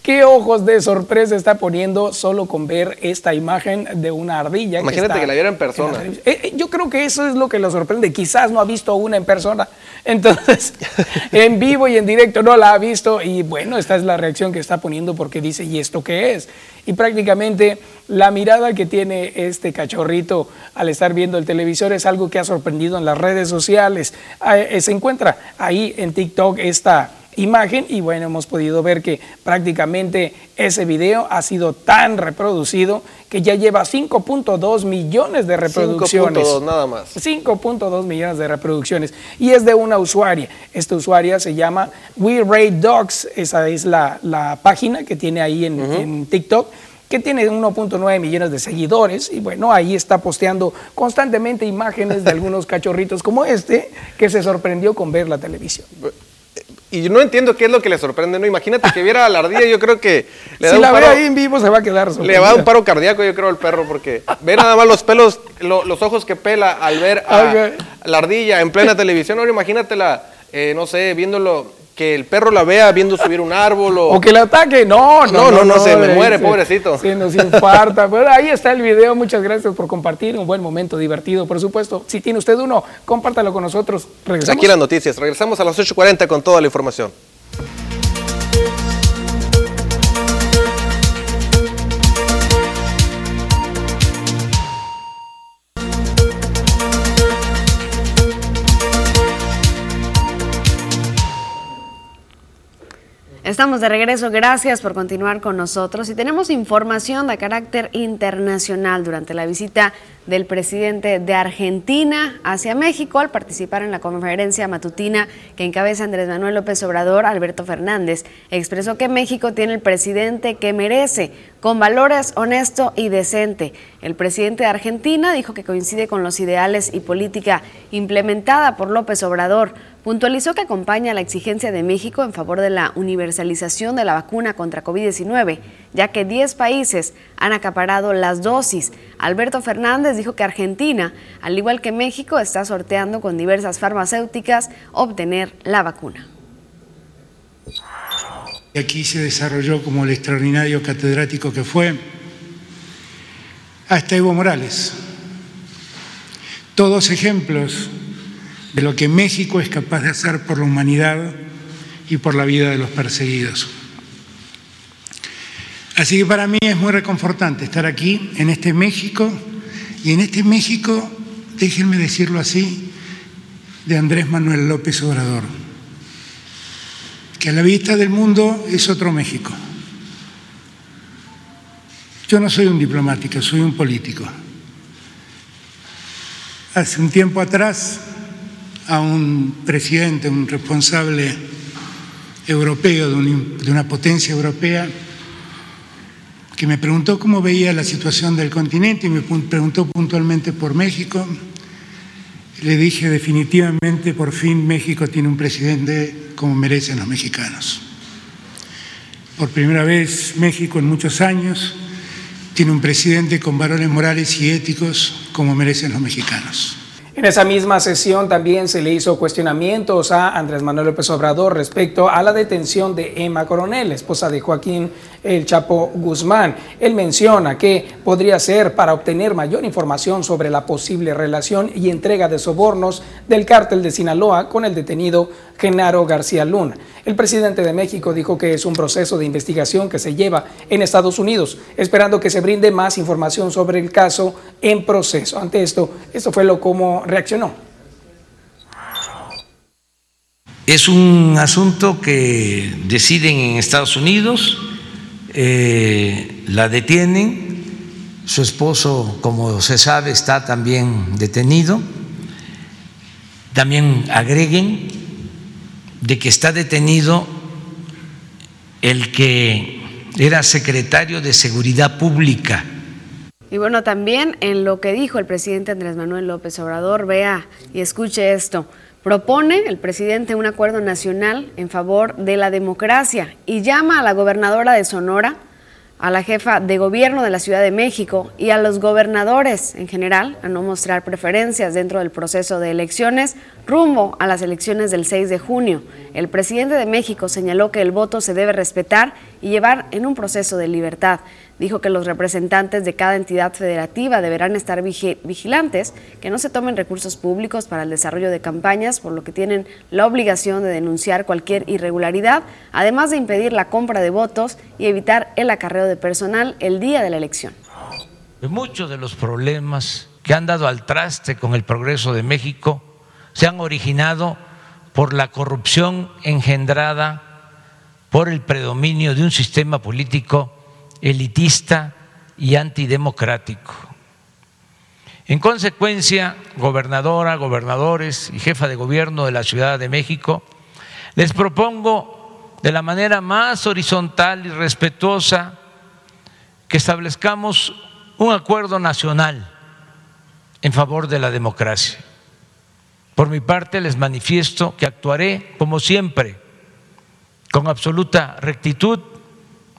¿Qué ojos de sorpresa está poniendo solo con ver esta imagen de una ardilla? Imagínate está que la viera en persona. Eh, eh, yo creo que eso es lo que lo sorprende. Quizás no ha visto una en persona. Entonces, en vivo y en directo no la ha visto. Y bueno, esta es la reacción que está poniendo porque dice, ¿y esto qué es? Y prácticamente la mirada que tiene este cachorrito al estar viendo el televisor es algo que ha sorprendido en las redes sociales. Ah, eh, se encuentra ahí en TikTok esta imagen y bueno, hemos podido ver que prácticamente ese video ha sido tan reproducido que ya lleva 5.2 millones de reproducciones. 5.2 nada más. 5.2 millones de reproducciones y es de una usuaria. Esta usuaria se llama We Rate Dogs, esa es la, la página que tiene ahí en, en TikTok que tiene 1.9 millones de seguidores y bueno, ahí está posteando constantemente imágenes de algunos cachorritos como este que se sorprendió con ver la televisión. Y yo no entiendo qué es lo que le sorprende, ¿no? Imagínate que viera a la ardilla, yo creo que le da si un la ve paro- ahí en vivo se va a quedar Le va a un paro cardíaco, yo creo, al perro, porque ve nada más los pelos, lo- los ojos que pela al ver a la ardilla en plena televisión. Ahora imagínatela, eh, no sé, viéndolo, que el perro la vea viendo subir un árbol o... O que le ataque, no, No, no, no, no, se me muere, pobrecito. Se nos infarta. Bueno, ahí está el video, muchas gracias por compartir, un buen momento divertido, por supuesto. Si tiene usted uno, compártalo con nosotros. Regresamos. Aquí las noticias. Regresamos a las 8.40 con toda la información. Estamos de regreso, gracias por continuar con nosotros y tenemos información de carácter internacional durante la visita del presidente de Argentina hacia México al participar en la conferencia matutina que encabeza Andrés Manuel López Obrador, Alberto Fernández expresó que México tiene el presidente que merece, con valores honesto y decente. El presidente de Argentina dijo que coincide con los ideales y política implementada por López Obrador puntualizó que acompaña la exigencia de México en favor de la universalización de la vacuna contra COVID-19, ya que 10 países han acaparado las dosis. Alberto Fernández dijo que Argentina, al igual que México, está sorteando con diversas farmacéuticas obtener la vacuna. Aquí se desarrolló como el extraordinario catedrático que fue hasta Evo Morales. Todos ejemplos de lo que México es capaz de hacer por la humanidad y por la vida de los perseguidos. Así que para mí es muy reconfortante estar aquí, en este México, y en este México, déjenme decirlo así, de Andrés Manuel López Obrador, que a la vista del mundo es otro México. Yo no soy un diplomático, soy un político. Hace un tiempo atrás a un presidente, un responsable europeo de, una potencia europea, que me preguntó cómo veía la situación del continente y me preguntó puntualmente por México. Le dije definitivamente, por fin México tiene un presidente como merecen los mexicanos. Por primera vez México en muchos años tiene un presidente con valores morales y éticos como merecen los mexicanos. En esa misma sesión también se le hizo cuestionamientos a Andrés Manuel López Obrador respecto a la detención de Emma Coronel, esposa de Joaquín El Chapo Guzmán. Él menciona que podría ser para obtener mayor información sobre la posible relación y entrega de sobornos del cártel de Sinaloa con el detenido Genaro García Luna. El presidente de México dijo que es un proceso de investigación que se lleva en Estados Unidos, esperando que se brinde más información sobre el caso en proceso. Ante esto, esto fue lo como reaccionó. Es un asunto que deciden en Estados Unidos, eh, la detienen, su esposo, como se sabe, está también detenido. También agreguen de que está detenido el que era secretario de Seguridad Pública. Y bueno, también en lo que dijo el presidente Andrés Manuel López Obrador, vea y escuche esto. Propone el presidente un acuerdo nacional en favor de la democracia y llama a la gobernadora de Sonora, a la jefa de gobierno de la Ciudad de México y a los gobernadores en general a no mostrar preferencias dentro del proceso de elecciones rumbo a las elecciones del 6 de junio. El presidente de México señaló que el voto se debe respetar y llevar en un proceso de libertad dijo que los representantes de cada entidad federativa deberán estar vigilantes, que no se tomen recursos públicos para el desarrollo de campañas, por lo que tienen la obligación de denunciar cualquier irregularidad, además de impedir la compra de votos y evitar el acarreo de personal el día de la elección. Muchos de los problemas que han dado al traste con el progreso de México se han originado por la corrupción engendrada por el predominio de un sistema político elitista y antidemocrático. En consecuencia, gobernadora, gobernadores y jefa de gobierno de la Ciudad de México, les propongo de la manera más horizontal y respetuosa que establezcamos un acuerdo nacional en favor de la democracia. Por mi parte, les manifiesto que actuaré, como siempre, con absoluta rectitud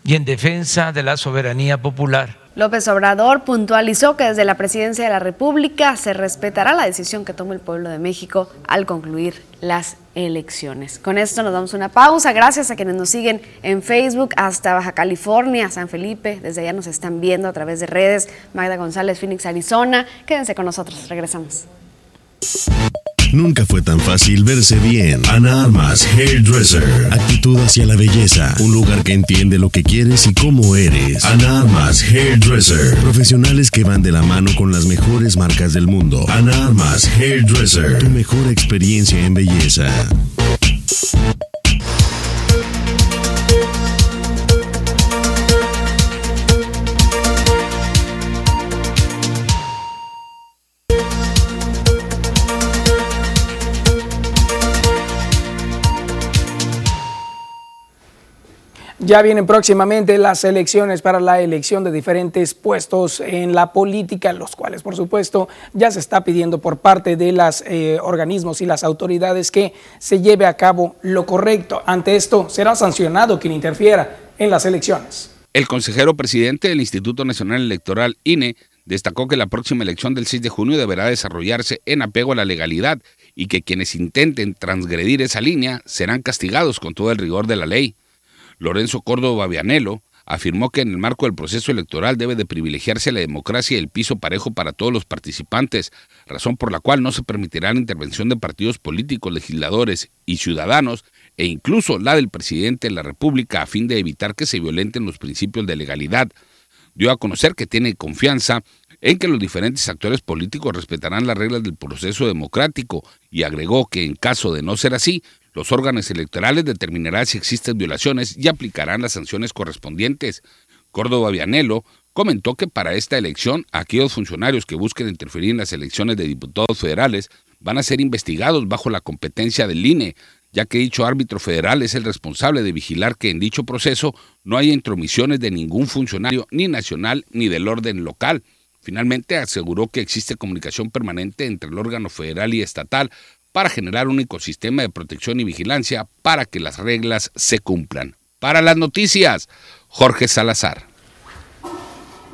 y en defensa de la soberanía popular. López Obrador puntualizó que desde la presidencia de la República se respetará la decisión que tome el pueblo de México al concluir las elecciones. Con esto nos damos una pausa. Gracias a quienes nos siguen en Facebook hasta Baja California, San Felipe. Desde allá nos están viendo a través de redes. Magda González, Phoenix, Arizona. Quédense con nosotros. Regresamos. Nunca fue tan fácil verse bien. Ana Armas, Hairdresser. Actitud hacia la belleza. Un lugar que entiende lo que quieres y cómo eres. Ana Armas, Hairdresser. Profesionales que van de la mano con las mejores marcas del mundo. Ana Armas, Hairdresser. Tu mejor experiencia en belleza. Ya vienen próximamente las elecciones para la elección de diferentes puestos en la política, los cuales, por supuesto, ya se está pidiendo por parte de los eh, organismos y las autoridades que se lleve a cabo lo correcto. Ante esto, será sancionado quien interfiera en las elecciones. El consejero presidente del Instituto Nacional Electoral, INE, destacó que la próxima elección del 6 de junio deberá desarrollarse en apego a la legalidad y que quienes intenten transgredir esa línea serán castigados con todo el rigor de la ley. Lorenzo Córdoba Vianelo, afirmó que en el marco del proceso electoral debe de privilegiarse la democracia y el piso parejo para todos los participantes, razón por la cual no se permitirá la intervención de partidos políticos, legisladores y ciudadanos, e incluso la del presidente de la República, a fin de evitar que se violenten los principios de legalidad. Dio a conocer que tiene confianza en que los diferentes actores políticos respetarán las reglas del proceso democrático y agregó que en caso de no ser así, los órganos electorales determinarán si existen violaciones y aplicarán las sanciones correspondientes. Córdoba Vianelo comentó que para esta elección aquellos funcionarios que busquen interferir en las elecciones de diputados federales van a ser investigados bajo la competencia del INE, ya que dicho árbitro federal es el responsable de vigilar que en dicho proceso no haya intromisiones de ningún funcionario ni nacional ni del orden local. Finalmente aseguró que existe comunicación permanente entre el órgano federal y estatal para generar un ecosistema de protección y vigilancia para que las reglas se cumplan. Para las noticias, Jorge Salazar.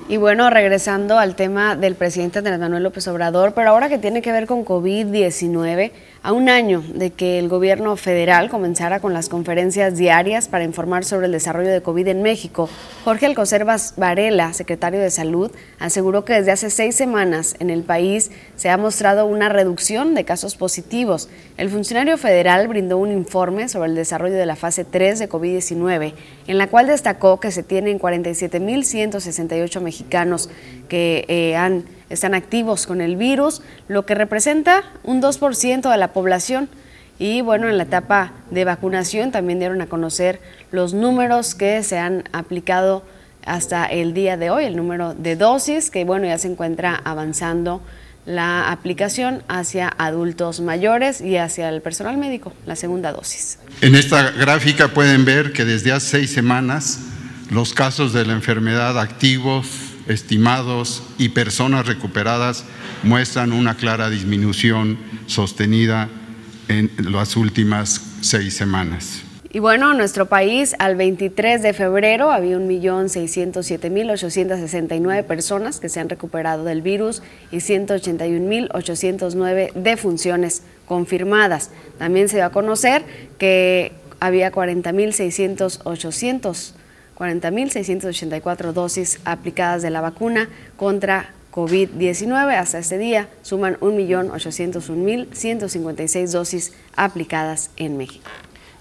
Y bueno, regresando al tema del presidente Andrés Manuel López Obrador, pero ahora que tiene que ver con COVID-19, a un año de que el gobierno federal comenzara con las conferencias diarias para informar sobre el desarrollo de COVID en México, Jorge Alcocer Varela, secretario de Salud, aseguró que desde hace seis semanas en el país se ha mostrado una reducción de casos positivos. El funcionario federal brindó un informe sobre el desarrollo de la fase 3 de COVID-19, en la cual destacó que se tienen 47.168 mexicanos que eh, han están activos con el virus, lo que representa un 2% de la población. Y bueno, en la etapa de vacunación también dieron a conocer los números que se han aplicado hasta el día de hoy, el número de dosis, que bueno, ya se encuentra avanzando la aplicación hacia adultos mayores y hacia el personal médico, la segunda dosis. En esta gráfica pueden ver que desde hace seis semanas los casos de la enfermedad activos estimados y personas recuperadas muestran una clara disminución sostenida en las últimas seis semanas. Y bueno, en nuestro país al 23 de febrero había 1.607.869 personas que se han recuperado del virus y 181.809 defunciones confirmadas. También se dio a conocer que había 40.600 40.684 dosis aplicadas de la vacuna contra COVID-19. Hasta este día suman 1.801.156 dosis aplicadas en México.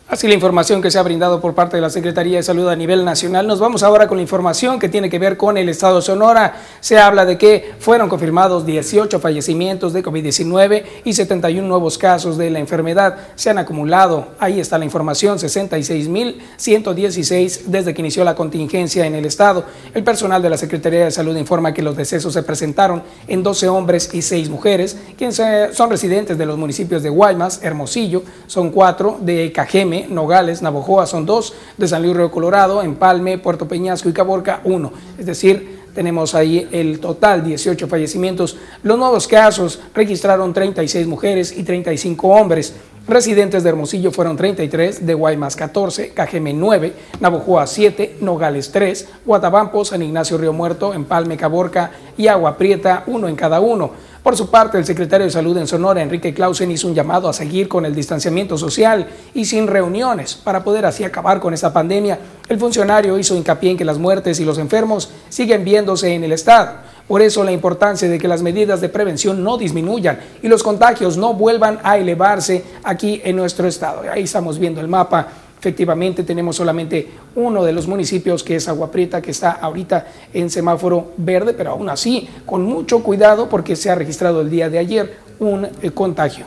Así la información que se ha brindado por parte de la Secretaría de Salud a nivel nacional. Nos vamos ahora con la información que tiene que ver con el estado de Sonora. Se habla de que fueron confirmados 18 fallecimientos de COVID-19 y 71 nuevos casos de la enfermedad. Se han acumulado, ahí está la información, 66.116 desde que inició la contingencia en el estado. El personal de la Secretaría de Salud informa que los decesos se presentaron en 12 hombres y 6 mujeres, quienes son residentes de los municipios de Guaymas, Hermosillo, son 4 de Cajeme, Nogales, Navojoa son dos, de San Luis Río Colorado, Empalme, Puerto Peñasco y Caborca uno. Es decir, tenemos ahí el total, 18 fallecimientos. Los nuevos casos registraron 36 mujeres y 35 hombres. Residentes de Hermosillo fueron 33, de Guaymas 14, Cajeme 9, Navojoa 7, Nogales 3, Guatabampo, San Ignacio Río Muerto, Empalme, Caborca y Agua Prieta, uno en cada uno. Por su parte, el secretario de Salud en Sonora, Enrique Clausen, hizo un llamado a seguir con el distanciamiento social y sin reuniones para poder así acabar con esta pandemia. El funcionario hizo hincapié en que las muertes y los enfermos siguen viéndose en el Estado. Por eso la importancia de que las medidas de prevención no disminuyan y los contagios no vuelvan a elevarse aquí en nuestro estado. Ahí estamos viendo el mapa Efectivamente, tenemos solamente uno de los municipios que es Agua Prieta, que está ahorita en semáforo verde, pero aún así, con mucho cuidado porque se ha registrado el día de ayer un eh, contagio.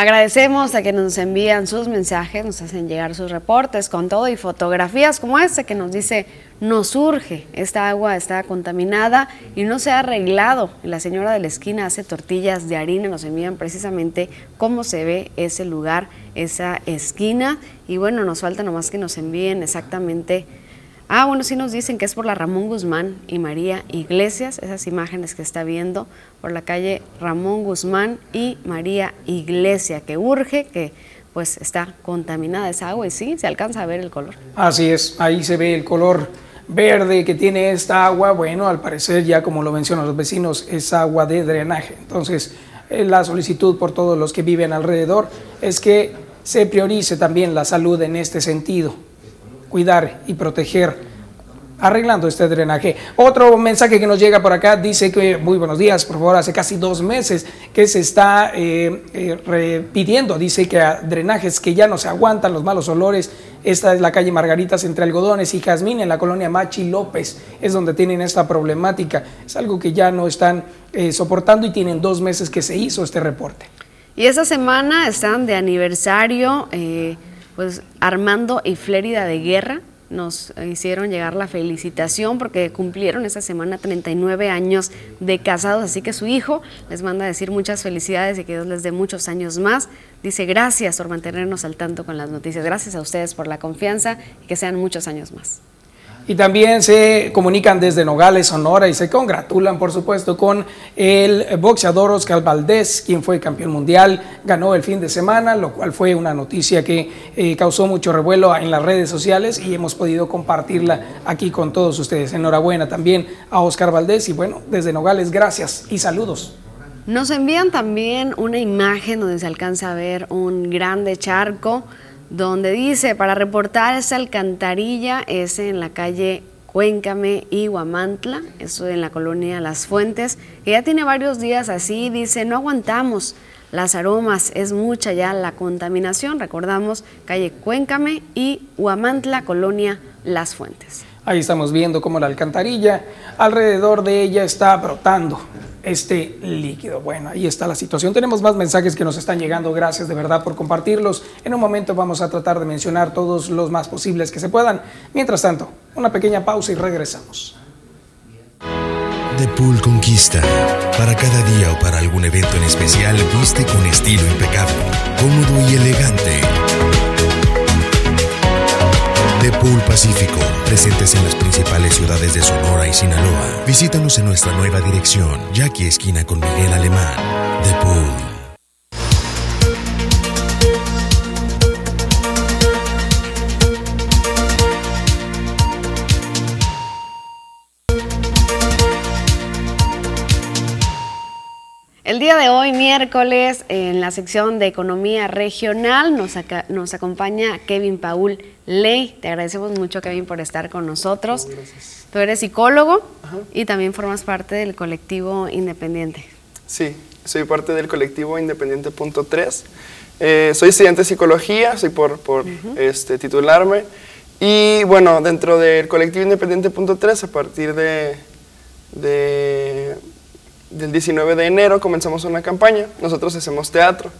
Agradecemos a que nos envían sus mensajes, nos hacen llegar sus reportes con todo y fotografías como este que nos dice nos surge, esta agua está contaminada y no se ha arreglado. La señora de la esquina hace tortillas de harina, nos envían precisamente cómo se ve ese lugar, esa esquina. Y bueno, nos falta nomás que nos envíen exactamente Ah, bueno, sí nos dicen que es por la Ramón Guzmán y María Iglesias, esas imágenes que está viendo por la calle Ramón Guzmán y María Iglesia, que urge, que pues está contaminada esa agua y sí, se alcanza a ver el color. Así es, ahí se ve el color verde que tiene esta agua. Bueno, al parecer ya como lo mencionan los vecinos, es agua de drenaje. Entonces, eh, la solicitud por todos los que viven alrededor es que se priorice también la salud en este sentido cuidar y proteger arreglando este drenaje. Otro mensaje que nos llega por acá dice que, muy buenos días, por favor, hace casi dos meses que se está eh, eh, pidiendo, dice que a drenajes que ya no se aguantan los malos olores. Esta es la calle Margaritas entre Algodones y Jazmín en la colonia Machi López, es donde tienen esta problemática. Es algo que ya no están eh, soportando y tienen dos meses que se hizo este reporte. Y esa semana están de aniversario pues Armando y Flérida de Guerra nos hicieron llegar la felicitación porque cumplieron esa semana 39 años de casados, así que su hijo les manda decir muchas felicidades y que Dios les dé muchos años más. Dice gracias por mantenernos al tanto con las noticias, gracias a ustedes por la confianza y que sean muchos años más. Y también se comunican desde Nogales, Sonora, y se congratulan, por supuesto, con el boxeador Oscar Valdés, quien fue campeón mundial, ganó el fin de semana, lo cual fue una noticia que eh, causó mucho revuelo en las redes sociales y hemos podido compartirla aquí con todos ustedes. Enhorabuena también a Oscar Valdés y bueno, desde Nogales, gracias y saludos. Nos envían también una imagen donde se alcanza a ver un grande charco donde dice, para reportar esa alcantarilla es en la calle Cuéncame y Huamantla, eso en la colonia Las Fuentes, que ya tiene varios días así, dice, no aguantamos las aromas, es mucha ya la contaminación, recordamos, calle Cuéncame y Huamantla, colonia Las Fuentes. Ahí estamos viendo cómo la alcantarilla alrededor de ella está brotando este líquido. Bueno, ahí está la situación. Tenemos más mensajes que nos están llegando. Gracias de verdad por compartirlos. En un momento vamos a tratar de mencionar todos los más posibles que se puedan. Mientras tanto, una pequeña pausa y regresamos. The Pool Conquista. Para cada día o para algún evento en especial, viste con estilo impecable, cómodo y elegante de Pool Pacífico, presentes en las principales ciudades de Sonora y Sinaloa. Visítanos en nuestra nueva dirección, Jackie Esquina con Miguel Alemán. The Pool. El día de hoy, miércoles, en la sección de Economía Regional, nos, nos acompaña Kevin Paul Ley. Te agradecemos mucho, Kevin, por estar con nosotros. Gracias. Tú eres psicólogo y también formas parte del colectivo Independiente. Sí, soy parte del colectivo Independiente Punto 3. Eh, soy estudiante de psicología, soy por, por este, titularme. Y bueno, dentro del colectivo Independiente Punto 3, a partir de, de del 19 de enero comenzamos una campaña. Nosotros hacemos teatro.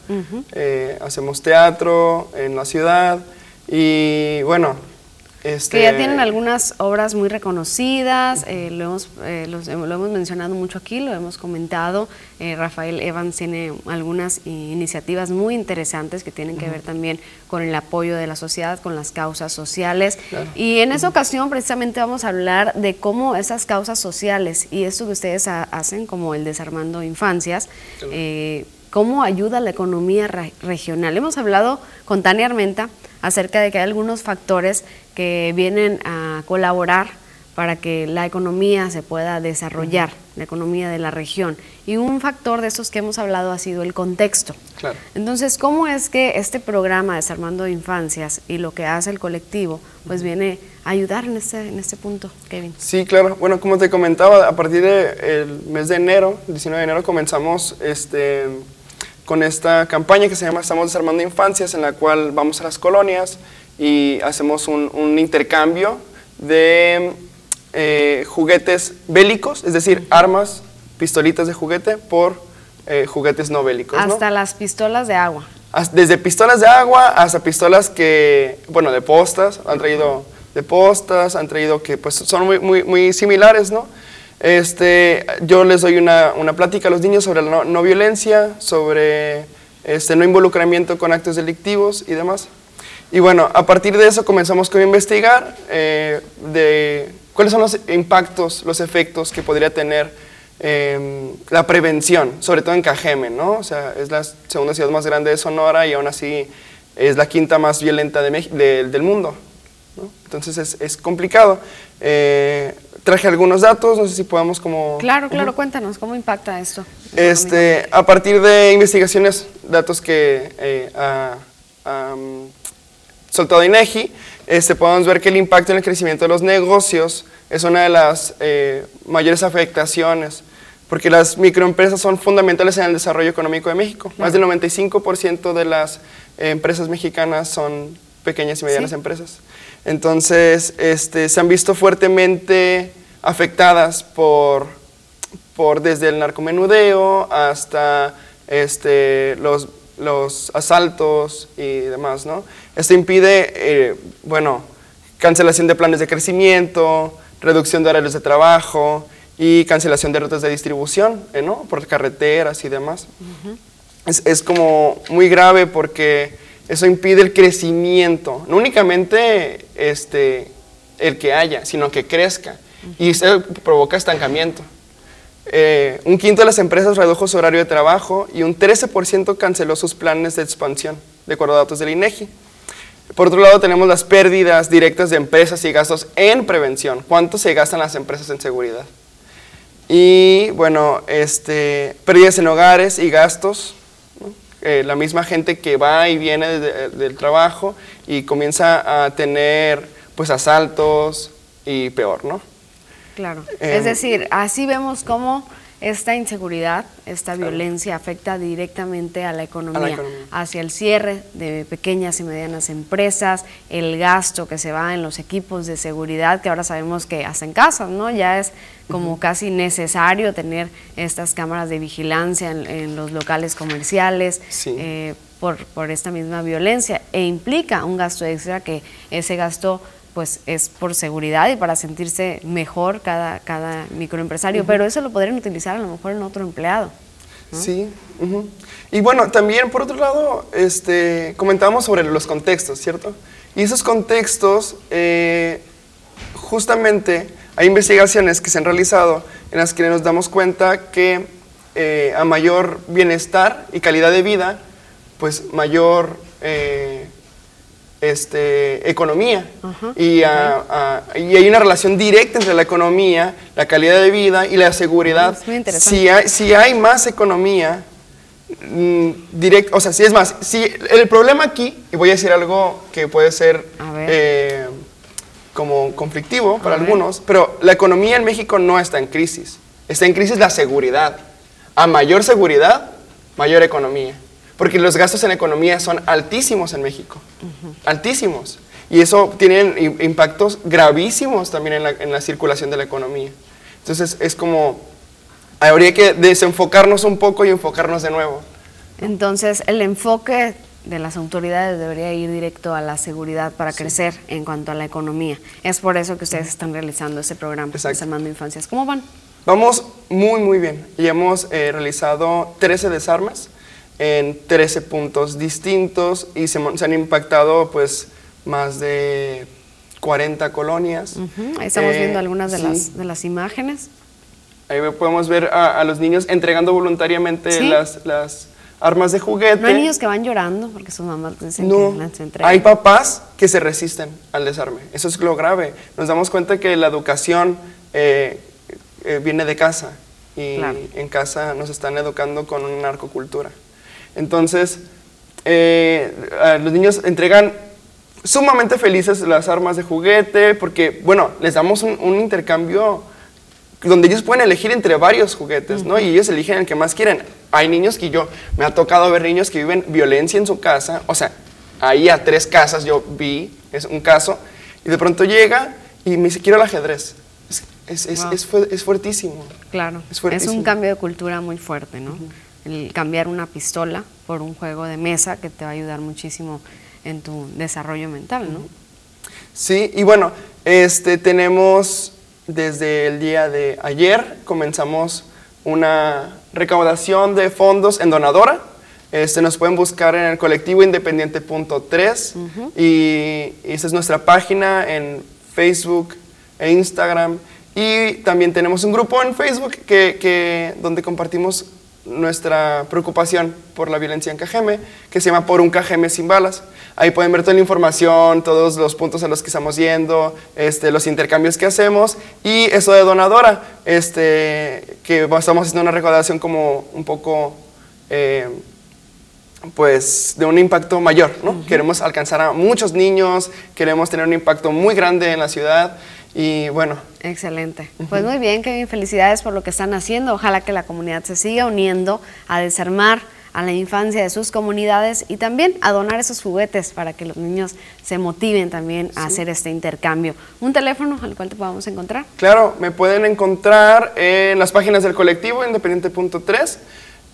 Eh, hacemos teatro en la ciudad y bueno, este... Que ya tienen algunas obras muy reconocidas, eh, lo, hemos, eh, lo hemos mencionado mucho aquí, lo hemos comentado. Eh, Rafael Evans tiene algunas iniciativas muy interesantes que tienen que ver también con el apoyo de la sociedad, con las causas sociales. Y en esa ocasión precisamente vamos a hablar de cómo esas causas sociales y esto que ustedes hacen como el Desarmando Infancias, cómo ayuda la economía regional. Hemos hablado con Tania Armenta acerca de que hay algunos factores que vienen a colaborar para que la economía se pueda desarrollar, la economía de la región. Y un factor de esos que hemos hablado ha sido el contexto. Claro. Entonces, ¿cómo es que este programa Desarmando Infancias y lo que hace el colectivo, pues viene a ayudar en este, en este punto, Kevin? Sí, claro. Bueno, como te comentaba, a partir del mes de enero, 19 de enero, comenzamos este, con esta campaña que se llama Estamos Desarmando Infancias, en la cual vamos a las colonias, y hacemos un, intercambio de eh, juguetes bélicos, es decir, armas, pistolitas de juguete por eh, juguetes no bélicos. Hasta las pistolas de agua. Desde pistolas de agua hasta pistolas que, bueno, de postas, han traído de postas, han traído que pues son muy, muy, muy similares, ¿no? Este, yo les doy una, una plática a los niños sobre la no, violencia, sobre este, no involucramiento con actos delictivos y demás. Y bueno, a partir de eso comenzamos con investigar eh, de cuáles son los impactos, los efectos que podría tener eh, la prevención, sobre todo en Cajeme, ¿no? O sea, es la segunda ciudad más grande de Sonora y aún así es la quinta más violenta de de- del mundo. ¿no? Entonces es, es complicado. Eh, traje algunos datos, no sé si podamos como... Claro, claro, cuéntanos, ¿cómo impacta esto? Este, a partir de investigaciones, datos que eh, ha am, soltado INEGI, este, podemos ver que el impacto en el crecimiento de los negocios es una de las eh, mayores afectaciones, porque las microempresas son fundamentales en el desarrollo económico de México. Más del 95% de las eh, empresas mexicanas son pequeñas y medianas Sí. empresas. Entonces, este, se han visto fuertemente afectadas por por desde el narcomenudeo hasta este, los, los asaltos y demás, ¿no? Esto impide, eh, bueno, cancelación de planes de crecimiento, reducción de horarios de trabajo y cancelación de rutas de distribución, eh, ¿no? Por carreteras y demás. Es, es como muy grave porque eso impide el crecimiento, no únicamente este, el que haya, sino que crezca. Y eso provoca estancamiento. Eh, un quinto de las empresas redujo su horario de trabajo y un 13% canceló sus planes de expansión, de acuerdo a datos del INEGI. Por otro lado, tenemos las pérdidas directas de empresas y gastos en prevención. ¿Cuánto se gastan las empresas en seguridad? Y bueno, este, pérdidas en hogares y gastos. Eh, la misma gente que va y viene de- del trabajo y comienza a tener pues asaltos y peor, ¿no? Claro. Eh, es decir, así vemos cómo esta inseguridad, esta violencia afecta directamente a la economía, economía. hacia el cierre de pequeñas y medianas empresas, el gasto que se va en los equipos de seguridad, que ahora sabemos que hasta en casas, ¿no? Ya es como casi necesario tener estas cámaras de vigilancia en, en los locales comerciales. eh, por, por esta misma violencia e implica un gasto extra que ese gasto pues es por seguridad y para sentirse mejor cada, cada microempresario, pero eso lo podrían utilizar a lo mejor en otro empleado. Sí. Y bueno, también por otro lado, este, comentamos sobre los contextos, ¿cierto? Y esos contextos, eh, justamente hay investigaciones que se han realizado en las que nos damos cuenta que eh, a mayor bienestar y calidad de vida, pues mayor eh, este, economía. y, a- a- y hay una relación directa entre la economía, la calidad de vida y la seguridad. Es muy interesante. Si hay, si hay más economía, mm, direct, o sea, si es más, si el problema aquí, y voy a decir algo que puede ser eh, como conflictivo para algunos, pero la economía en México no está en crisis, está en crisis la seguridad. A mayor seguridad, mayor economía. Porque los gastos en economía son altísimos en México, altísimos. Y eso tiene impactos gravísimos también en la, en la circulación de la economía. Entonces es como, habría que desenfocarnos un poco y enfocarnos de nuevo. Entonces, el enfoque de las autoridades debería ir directo a la seguridad para crecer en cuanto a la economía. Es por eso que ustedes están realizando este programa, Desarmando Infancias. ¿Cómo van? Vamos muy, muy bien. Y hemos eh, realizado 13 desarmes en 13 puntos distintos y se, se han impactado pues más de 40 colonias. Ujú, Ahí estamos Eh, viendo algunas de, sí. las, de las imágenes. Ahí podemos ver a, a los niños entregando voluntariamente Sí. las, las armas de juguete. No hay niños que van llorando porque sus mamás dicen No, que las entregan. hay papás que se resisten al desarme. Eso es lo grave. Nos damos cuenta que la educación eh, eh, viene de casa y Claro. en casa nos están educando con una narcocultura. Entonces, eh, los niños entregan sumamente felices las armas de juguete porque, bueno, les damos un, un intercambio donde ellos pueden elegir entre varios juguetes, ¿no? Y ellos eligen el que más quieren. Hay niños que yo, me ha tocado ver niños que viven violencia en su casa, o sea, ahí a tres casas yo vi, es un caso, y de pronto llega y me dice, quiero el ajedrez. Es, es, es, Wow. es fu- es fuertísimo. Claro, Es un cambio de cultura muy fuerte, ¿no? El cambiar una pistola por un juego de mesa que te va a ayudar muchísimo en tu desarrollo mental, ¿no? Sí, y bueno, este, tenemos desde el día de ayer, comenzamos una recaudación de fondos en donadora. Este, nos pueden buscar en el colectivo independiente.3 y, esa es nuestra página en Facebook e Instagram. Y también tenemos un grupo en Facebook que, que, donde compartimos nuestra preocupación por la violencia en Cajeme, que se llama Por un Cajeme sin balas. Ahí pueden ver toda la información, todos los puntos a los que estamos yendo, este, los intercambios que hacemos y eso de donadora, este, que estamos haciendo una recaudación como un poco... Eh, pues de un impacto mayor, ¿no? Queremos alcanzar a muchos niños, queremos tener un impacto muy grande en la ciudad y bueno. Excelente. Pues muy bien, Kevin, felicidades por lo que están haciendo. Ojalá que la comunidad se siga uniendo a desarmar a la infancia de sus comunidades y también a donar esos juguetes para que los niños se motiven también a hacer este intercambio. ¿Un teléfono al cual te podamos encontrar? Claro, me pueden encontrar en las páginas del colectivo Independiente.3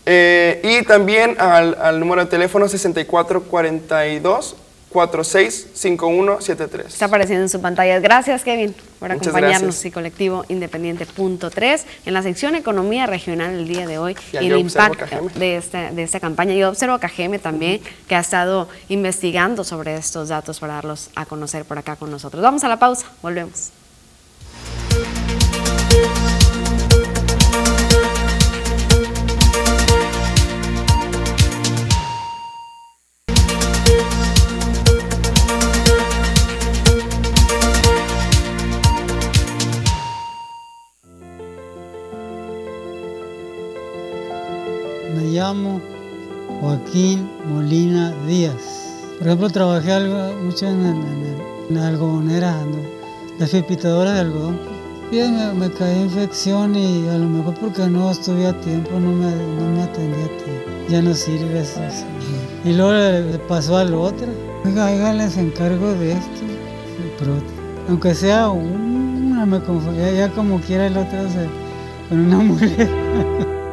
eh, y también al, al número de teléfono 6442 465173. Está apareciendo en su pantalla. Gracias, Kevin, por acompañarnos y colectivo Independiente.3 en la sección Economía Regional el día de hoy y, el impacto de esta, de esta campaña. Yo observo a Cajeme también, que ha estado investigando sobre estos datos para darlos a conocer por acá con nosotros. Vamos a la pausa, volvemos. Llamo Joaquín Molina Díaz. Por ejemplo, trabajé algo, mucho en, en, en, algodoneras, las pipitadoras de algodón. Y me, me caí infección y a lo mejor porque no estuve a tiempo, no me, no me atendí a tiempo. Ya no sirve eso. Y luego le, pasó al otro. Oiga, oiga, les encargo de esto. Pero, aunque sea una, me confundía, ya como quiera el otro se, con una mujer.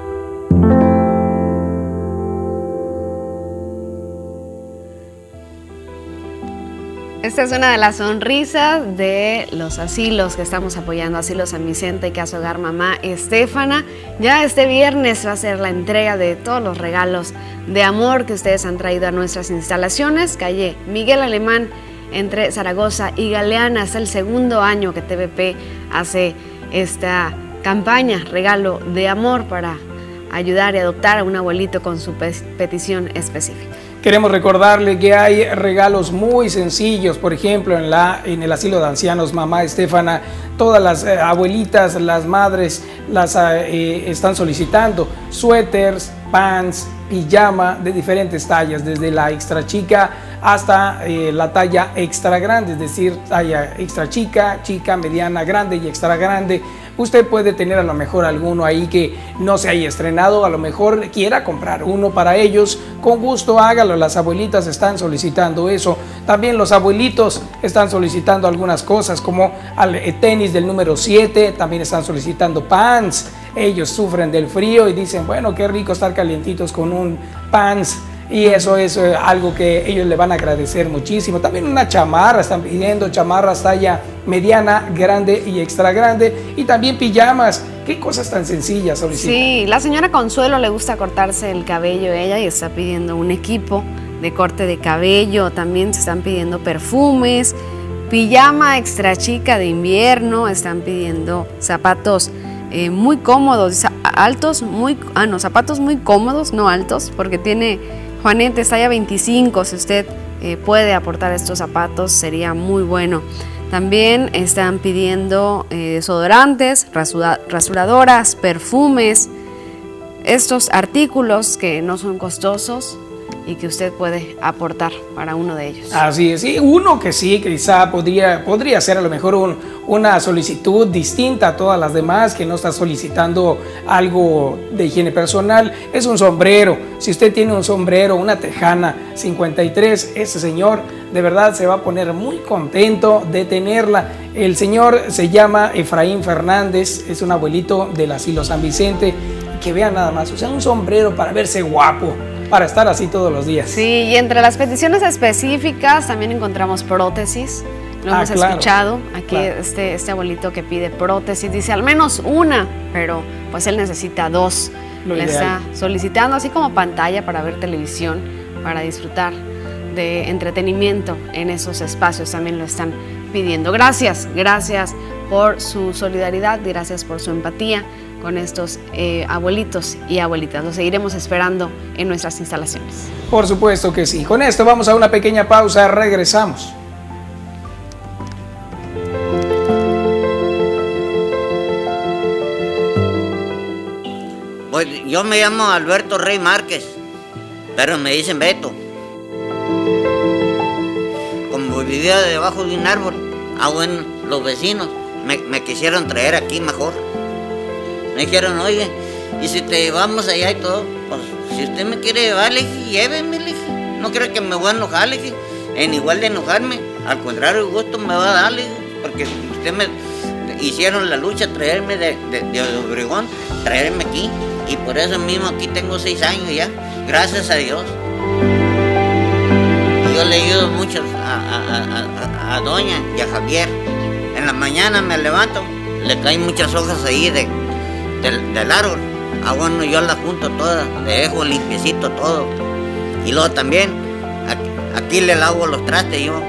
Esta es una de las sonrisas de los asilos que estamos apoyando, Asilo San Vicente y Casa Hogar Mamá Estefana. Ya este viernes va a ser la entrega de todos los regalos de amor que ustedes han traído a nuestras instalaciones. Calle Miguel Alemán entre Zaragoza y Galeana. Es el segundo año que TVP hace esta campaña, regalo de amor para ayudar y adoptar a un abuelito con su petición específica. Queremos recordarle que hay regalos muy sencillos, por ejemplo, en, la, en el asilo de ancianos Mamá Estefana, todas las eh, abuelitas, las madres las eh, están solicitando suéteres, pants, pijama de diferentes tallas, desde la extra chica hasta eh, la talla extra grande, es decir, talla extra chica, chica, mediana, grande y extra grande Usted puede tener a lo mejor alguno ahí que no se haya estrenado, a lo mejor quiera comprar uno para ellos. Con gusto hágalo, las abuelitas están solicitando eso. También los abuelitos están solicitando algunas cosas como el eh, tenis del número 7, también están solicitando pants. Ellos sufren del frío y dicen, bueno, qué rico estar calientitos con un pants y eso es eh, algo que ellos le van a agradecer muchísimo. También una chamarra, están pidiendo chamarras talla mediana, grande y extra grande y también pijamas. Qué cosas tan sencillas solicitan. Sí, la señora Consuelo le gusta cortarse el cabello ella y está pidiendo un equipo de corte de cabello, también se están pidiendo perfumes, pijama extra chica de invierno, están pidiendo zapatos eh, muy cómodos, altos, muy, ah no, zapatos muy cómodos, no altos, porque tiene Juanete, talla 25, si usted eh, puede aportar estos zapatos sería muy bueno. También están pidiendo eh, desodorantes, rasuradoras, perfumes, estos artículos que no son costosos, y que usted puede aportar para uno de ellos. Así es, y uno que sí, quizá podría, podría ser a lo mejor un, una solicitud distinta a todas las demás, que no está solicitando algo de higiene personal, es un sombrero. Si usted tiene un sombrero, una tejana 53, ese señor de verdad se va a poner muy contento de tenerla. El señor se llama Efraín Fernández, es un abuelito del asilo San Vicente, que vean nada más, o sea, un sombrero para verse guapo para estar así todos los días. Sí, y entre las peticiones específicas también encontramos prótesis. Lo hemos ah, escuchado. Aquí este, este abuelito que pide prótesis dice al menos una, pero pues él necesita dos. le está solicitando, así como pantalla para ver televisión, para disfrutar de entretenimiento en esos espacios, también lo están pidiendo. Gracias, gracias por su solidaridad, gracias por su empatía con estos eh, abuelitos y abuelitas. Los seguiremos esperando en nuestras instalaciones. Por supuesto que sí. Con esto vamos a una pequeña pausa, regresamos. Pues yo me llamo Alberto Rey Márquez, pero me dicen Beto. Como vivía debajo de un árbol, ah bueno, los vecinos me, quisieron traer aquí mejor. Me dijeron, oye, y si te llevamos allá y todo, pues si usted me quiere llevar, le dije, lléveme, le dije. No creo que me voy a enojar, le. En igual de enojarme, al contrario, gusto me va a dar, porque usted me hicieron la lucha traerme de, de, Obregón, traerme aquí. Y por eso mismo aquí tengo seis años ya, gracias a Dios. yo le ayudo mucho a, a Doña y a Javier en la mañana me levanto, le caen muchas hojas ahí de, del, árbol. Ah, bueno, yo las junto todas, le dejo limpiecito todo. Y luego también, aquí, le lavo los trastes yo.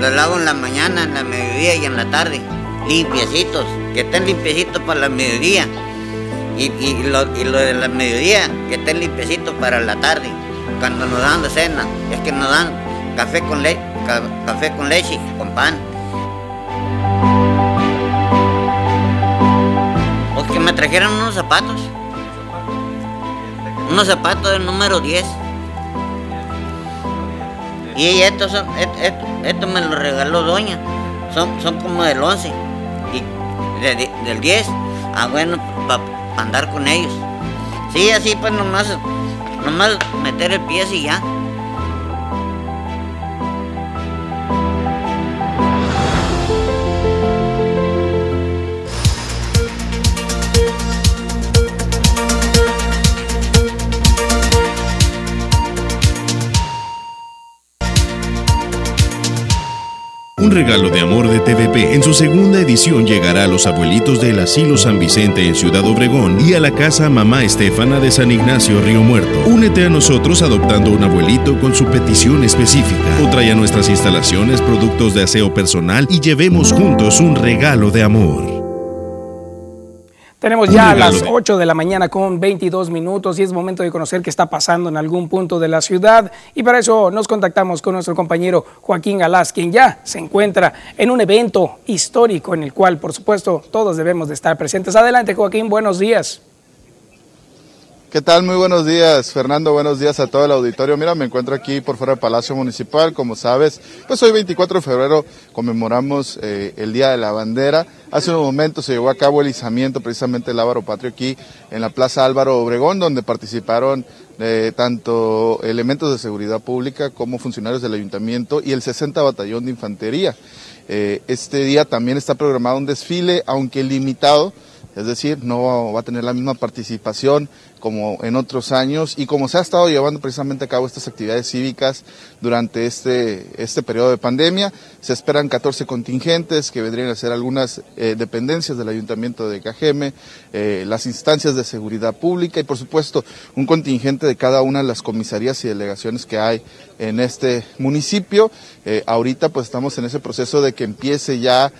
Los lavo en la mañana, en la mediodía y en la tarde. Limpiecitos, que estén limpiecitos para la mediodía. Y, lo, de la mediodía, que estén limpiecitos para la tarde. Cuando nos dan de cena, es que nos dan café con, le café con leche, con pan. Trajeron unos zapatos. Unos zapatos del número 10. Y estos son, esto, me lo regaló doña. Son, son como del 11. Y del 10. Ah, bueno, para andar con ellos. Sí, así pues nomás, nomás meter el pie y ya. Regalo de amor de TVP en su segunda edición llegará a los abuelitos del Asilo San Vicente en Ciudad Obregón y a la casa Mamá Estefana de San Ignacio Río Muerto. Únete a nosotros adoptando un abuelito con su petición específica o trae a nuestras instalaciones productos de aseo personal y llevemos juntos un regalo de amor. Tenemos ya las 8 de la mañana con 22 minutos y es momento de conocer qué está pasando en algún punto de la ciudad y para eso nos contactamos con nuestro compañero Joaquín Galás, quien ya se encuentra en un evento histórico en el cual por supuesto todos debemos de estar presentes. Adelante Joaquín, buenos días. ¿Qué tal? Muy buenos días, Fernando. Buenos días a todo el auditorio. Mira, me encuentro aquí por fuera del Palacio Municipal. Como sabes, pues hoy 24 de febrero conmemoramos eh, el Día de la Bandera. Hace un momento se llevó a cabo el izamiento precisamente del Álvaro Patrio aquí en la Plaza Álvaro Obregón, donde participaron eh, tanto elementos de seguridad pública como funcionarios del ayuntamiento y el 60 Batallón de Infantería. Eh, este día también está programado un desfile, aunque limitado es decir, no va a tener la misma participación como en otros años y como se ha estado llevando precisamente a cabo estas actividades cívicas durante este, este periodo de pandemia. Se esperan 14 contingentes que vendrían a ser algunas eh, dependencias del Ayuntamiento de Cajeme, eh, las instancias de seguridad pública y por supuesto un contingente de cada una de las comisarías y delegaciones que hay en este municipio. Eh, ahorita pues estamos en ese proceso de que empiece ya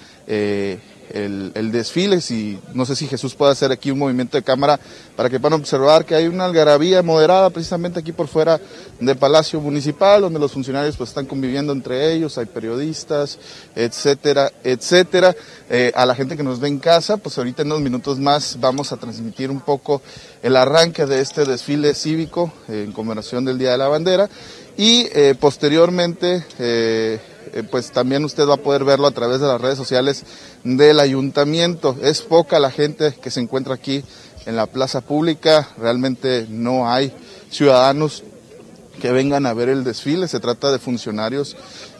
el, desfile. Si, no sé si Jesús puede hacer aquí un movimiento de cámara para que puedan observar que hay una algarabía moderada precisamente aquí por fuera del Palacio Municipal, donde los funcionarios pues están conviviendo entre ellos, hay periodistas, etcétera, etcétera. Eh, a la gente que nos ve en casa, pues ahorita en unos minutos más vamos a transmitir un poco el arranque de este desfile cívico en conmemoración del Día de la Bandera y eh, posteriormente eh, pues también usted va a poder verlo a través de las redes sociales del ayuntamiento. Es poca la gente que se encuentra aquí en la plaza pública, realmente no hay ciudadanos que vengan a ver el desfile, se trata de funcionarios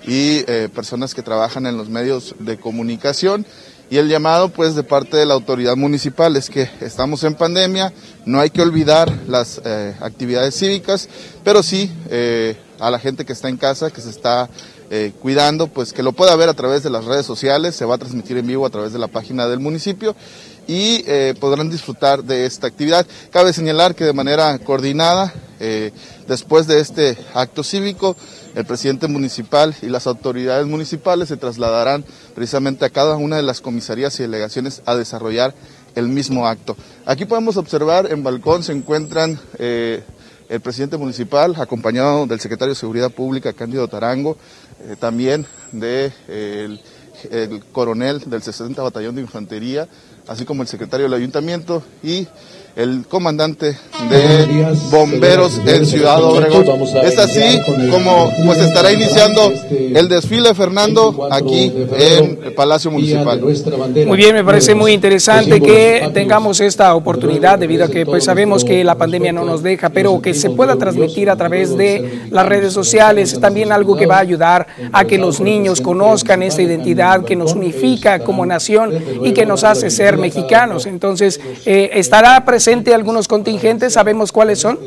y eh, personas que trabajan en los medios de comunicación. Y el llamado pues de parte de la autoridad municipal es que estamos en pandemia, no hay que olvidar las eh, actividades cívicas, pero sí a la gente que está en casa, que se está eh, cuidando, pues que lo pueda ver a través de las redes sociales, se va a transmitir en vivo a través de la página del municipio y eh, podrán disfrutar de esta actividad. Cabe señalar que de manera coordinada, eh, después de este acto cívico, el presidente municipal y las autoridades municipales se trasladarán precisamente a cada una de las comisarías y delegaciones a desarrollar el mismo acto. Aquí podemos observar en balcón se encuentran el presidente municipal acompañado del secretario de Seguridad Pública Cándido Tarango, eh, también del de, el coronel del 60 Batallón de Infantería, así como el secretario del ayuntamiento y el comandante de bomberos en Ciudad Obregón. Es así como pues estará iniciando el desfile Fernando aquí en el Palacio Municipal. Muy bien, me parece muy interesante que tengamos esta oportunidad debido a que pues sabemos que la pandemia no nos deja, pero que se pueda transmitir a través de las redes sociales es también algo que va a ayudar a que los niños conozcan esta identidad que nos unifica como nación y que nos hace ser mexicanos. Entonces, eh, estará presente algunos contingentes, ¿sabemos cuáles son?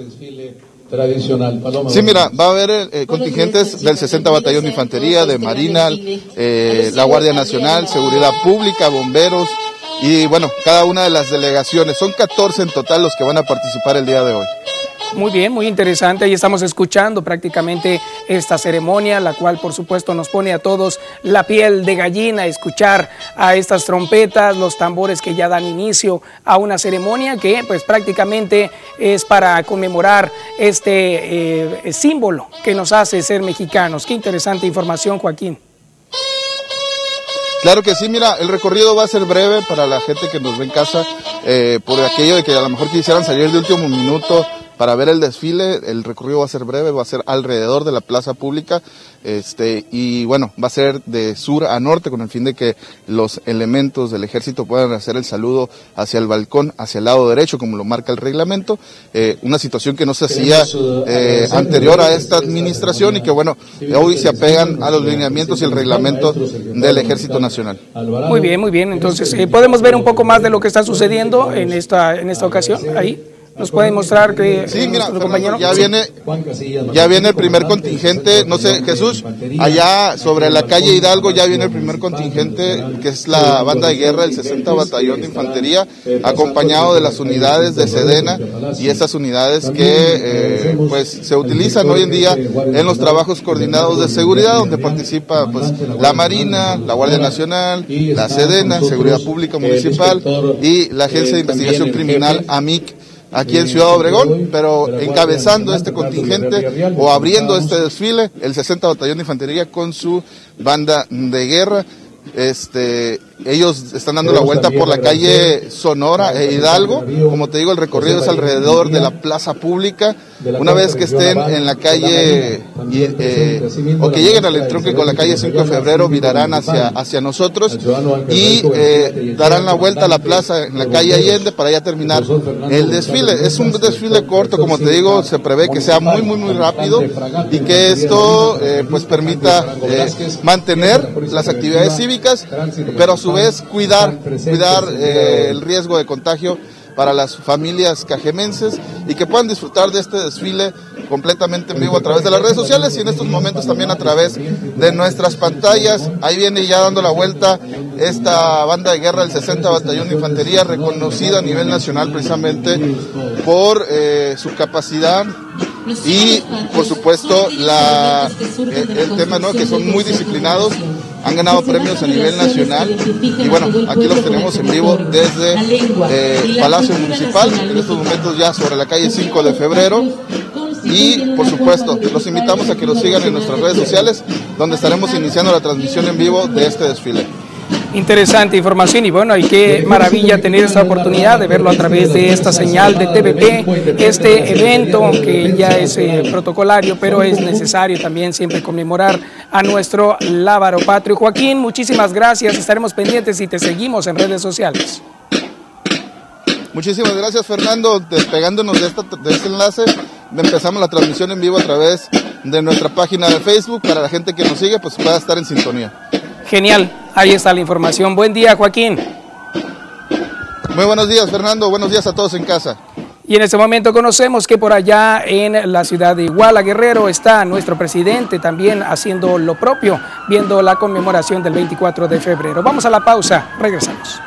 Tradicional. Sí, mira, va a haber eh, contingentes del 60 Batallón de Infantería, de Marina, eh, la Guardia Nacional, Seguridad Pública, Bomberos y bueno, cada una de las delegaciones. Son 14 en total los que van a participar el día de hoy. Muy bien, muy interesante. Ahí estamos escuchando prácticamente esta ceremonia, la cual por supuesto nos pone a todos la piel de gallina, escuchar a estas trompetas, los tambores que ya dan inicio a una ceremonia que pues prácticamente es para conmemorar este eh, símbolo que nos hace ser mexicanos. Qué interesante información, Joaquín. Claro que sí, mira, el recorrido va a ser breve para la gente que nos ve en casa, eh, por aquello de que a lo mejor quisieran salir de último minuto para ver el desfile. El recorrido va a ser breve, va a ser alrededor de la plaza pública este, y bueno, va a ser de sur a norte con el fin de que los elementos del ejército puedan hacer el saludo hacia el balcón, hacia el lado derecho, como lo marca el reglamento. Eh, una situación que no se hacía eh, anterior a esta administración y que bueno, hoy se apegan a los lineamientos y el reglamento del Ejército Nacional. Muy bien, muy bien. Entonces, eh, ¿podemos ver un poco más de lo que está sucediendo en esta, en esta ocasión ahí? Nos puede mostrar que sí, mira, compañero ya viene ya viene el primer contingente, no sé, Jesús, allá sobre la calle Hidalgo ya viene el primer contingente que es la banda de guerra del 60 Batallón de Infantería, acompañado de las unidades de Sedena y esas unidades que eh, pues se utilizan hoy en día en los trabajos coordinados de seguridad donde participa pues la Marina, la Guardia Nacional, la Sedena, Seguridad Pública Municipal y la Agencia de Investigación Criminal AMIC aquí en Ciudad Obregón, pero encabezando este contingente o abriendo este desfile, el 60 Batallón de Infantería con su banda de guerra. Este, ellos están dando la vuelta por la calle Sonora e Hidalgo. Como te digo, el recorrido es alrededor de la plaza pública. Una vez que estén en la calle eh, o que lleguen al entronque con la calle 5 de febrero, virarán hacia, hacia nosotros y eh, darán la vuelta a la plaza en la calle Allende para ya terminar el desfile. Es un desfile corto, como te digo, se prevé que sea muy, muy, muy rápido y que esto eh, pues permita mantener las actividades cívicas, pero su vez cuidar, cuidar eh, el riesgo de contagio para las familias cajemenses y que puedan disfrutar de este desfile completamente en vivo a través de las redes sociales y en estos momentos también a través de nuestras pantallas. Ahí viene ya dando la vuelta esta banda de guerra del 60 Batallón de Infantería, reconocida a nivel nacional precisamente por eh, su capacidad y por supuesto la, el tema ¿no? que son muy disciplinados han ganado premios a nivel nacional. y bueno, aquí los tenemos en vivo desde eh, Palacio Municipal, en estos momentos ya sobre la calle 5 de febrero. y por supuesto los invitamos a que nos sigan en nuestras redes sociales donde estaremos iniciando la transmisión en vivo de este desfile interesante información y bueno, y qué maravilla tener esta oportunidad de verlo a través de esta señal de TVP, este evento que ya es eh, protocolario, pero es necesario también siempre conmemorar a nuestro lábaro patrio. Joaquín, muchísimas gracias, estaremos pendientes y te seguimos en redes sociales. Muchísimas gracias Fernando, despegándonos de, de este enlace, empezamos la transmisión en vivo a través de nuestra página de Facebook para la gente que nos sigue, pues pueda estar en sintonía. Genial, ahí está la información. Buen día, Joaquín. Muy buenos días, Fernando. Buenos días a todos en casa. Y en este momento conocemos que por allá en la ciudad de Iguala Guerrero está nuestro presidente también haciendo lo propio, viendo la conmemoración del 24 de febrero. Vamos a la pausa, regresamos.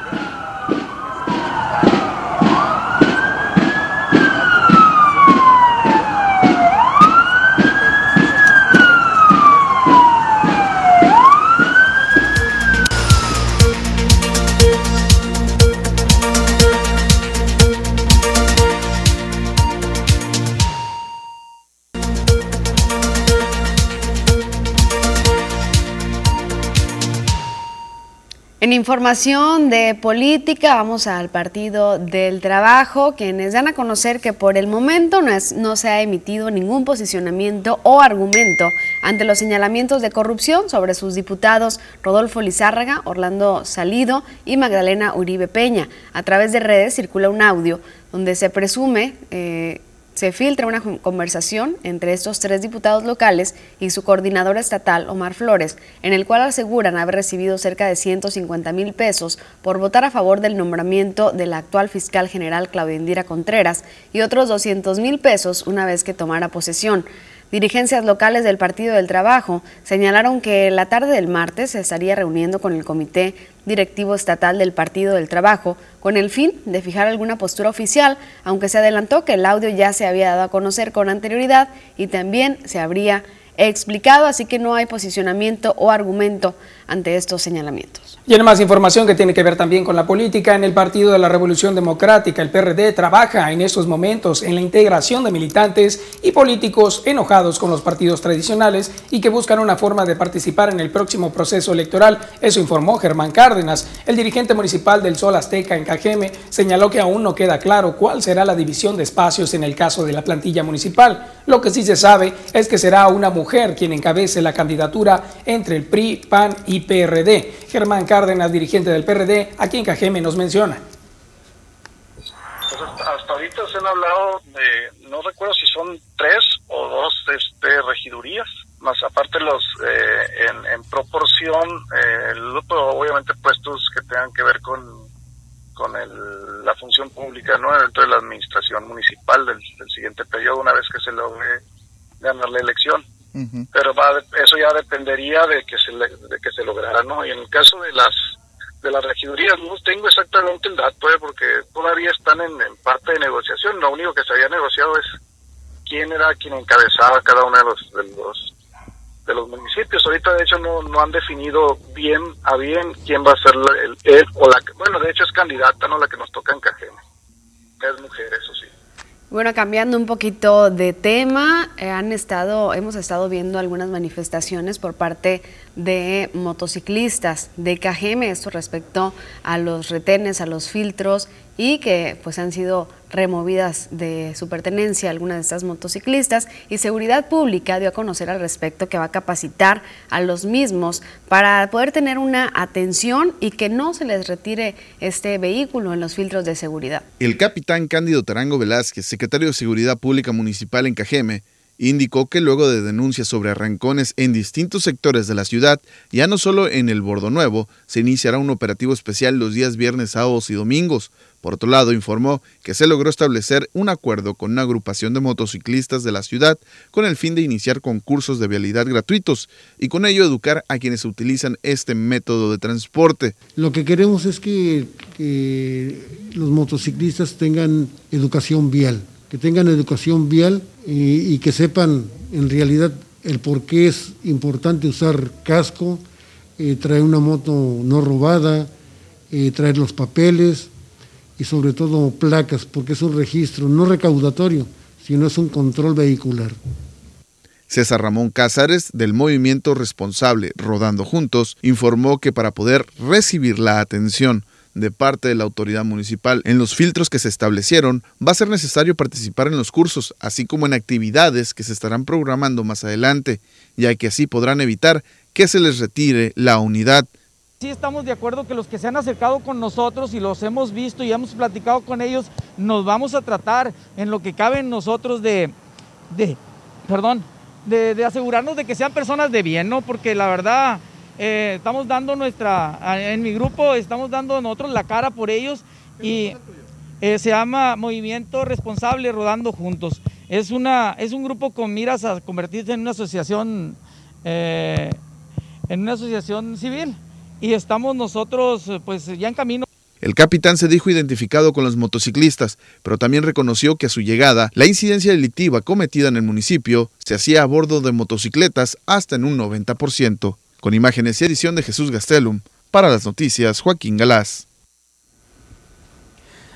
En información de política, vamos al Partido del Trabajo, quienes dan a conocer que por el momento no, no, se ha emitido ningún posicionamiento o argumento ante los señalamientos de corrupción sobre sus diputados Rodolfo Lizárraga, Orlando Salido y Magdalena Uribe Peña. A través de redes circula un audio donde se presume eh, se filtra una conversación entre estos tres diputados locales y su coordinador estatal, Omar Flores, en el cual aseguran haber recibido cerca de 150 mil pesos por votar a favor del nombramiento de la actual fiscal general Claudia Indira Contreras y otros 200 mil pesos una vez que tomara posesión. Dirigencias locales del Partido del Trabajo señalaron que la tarde del martes se estaría reuniendo con el Comité Directivo Estatal del Partido del Trabajo con el fin de fijar alguna postura oficial, aunque se adelantó que el audio ya se había dado a conocer con anterioridad y también se habría explicado, así que no hay posicionamiento o argumento ante estos señalamientos. Y en más información que tiene que ver también con la política, en el Partido de la Revolución Democrática, el PRD trabaja en estos momentos en la integración de militantes y políticos enojados con los partidos tradicionales y que buscan una forma de participar en el próximo proceso electoral. Eso informó Germán Cárdenas. El dirigente municipal del Sol Azteca en Cajeme señaló que aún no queda claro cuál será la división de espacios en el caso de la plantilla municipal. Lo que sí se sabe es que será una mujer quien encabece la candidatura entre el PRI, PAN y PRD. Germán Cárdenas, dirigente del PRD, aquí en Cajeme nos menciona. Pues hasta ahorita se han hablado de, no recuerdo si son tres o dos este, regidurías, más aparte los eh, en, proporción, eh, obviamente puestos que tengan que ver con con la función pública no dentro de la administración municipal del, del siguiente periodo una vez que se logre ganar la elección pero va, eso ya dependería de que se de que se lograra no y en el caso de las de las regidurías no tengo exactamente el dato ¿eh? porque todavía están en, parte de negociación. Lo único que se había negociado es quién era quien encabezaba cada uno de los de los de los municipios. Ahorita de hecho no, no han definido bien a bien quién va a ser el, él o la bueno de hecho es candidata no la que nos toca en Cajeme. Es mujer eso sí bueno, cambiando un poquito de tema, eh, han estado, hemos estado viendo algunas manifestaciones por parte de motociclistas de Cajeme, esto respecto a los retenes, a los filtros y que pues han sido removidas de su pertenencia algunas de estas motociclistas y Seguridad Pública dio a conocer al respecto que va a capacitar a los mismos para poder tener una atención y que no se les retire este vehículo en los filtros de seguridad. El capitán Cándido Tarango Velázquez, secretario de Seguridad Pública Municipal en Cajeme, indicó que luego de denuncias sobre arrancones en distintos sectores de la ciudad, ya no solo en el Bordo Nuevo, se iniciará un operativo especial los días viernes, sábados y domingos. Por otro lado, informó que se logró establecer un acuerdo con una agrupación de motociclistas de la ciudad con el fin de iniciar concursos de vialidad gratuitos y con ello educar a quienes utilizan este método de transporte. Lo que queremos es que, los motociclistas tengan educación vial que tengan educación vial y, que sepan en realidad el por qué es importante usar casco, eh, traer una moto no robada, eh, traer los papeles y sobre todo placas, porque es un registro no recaudatorio, sino es un control vehicular. César Ramón Cázares, del movimiento responsable Rodando Juntos, informó que para poder recibir la atención de parte de la autoridad municipal. En los filtros que se establecieron va a ser necesario participar en los cursos, así como en actividades que se estarán programando más adelante, ya que así podrán evitar que se les retire la unidad. Sí estamos de acuerdo que los que se han acercado con nosotros y los hemos visto y hemos platicado con ellos, nos vamos a tratar en lo que cabe en nosotros de, de perdón, de, asegurarnos de que sean personas de bien, ¿no? Porque la verdad eh, estamos dando nuestra, en mi grupo estamos dando nosotros la cara por ellos y eh, se llama Movimiento Responsable Rodando Juntos. Es, una, es un grupo con miras a convertirse en una asociación, eh, en una asociación civil y estamos nosotros pues ya en camino. El capitán se dijo identificado con los motociclistas, pero también reconoció que a su llegada la incidencia delictiva cometida en el municipio se hacía a bordo de motocicletas hasta en un 90%. Con imágenes y edición de Jesús Gastelum, para las noticias Joaquín Galás.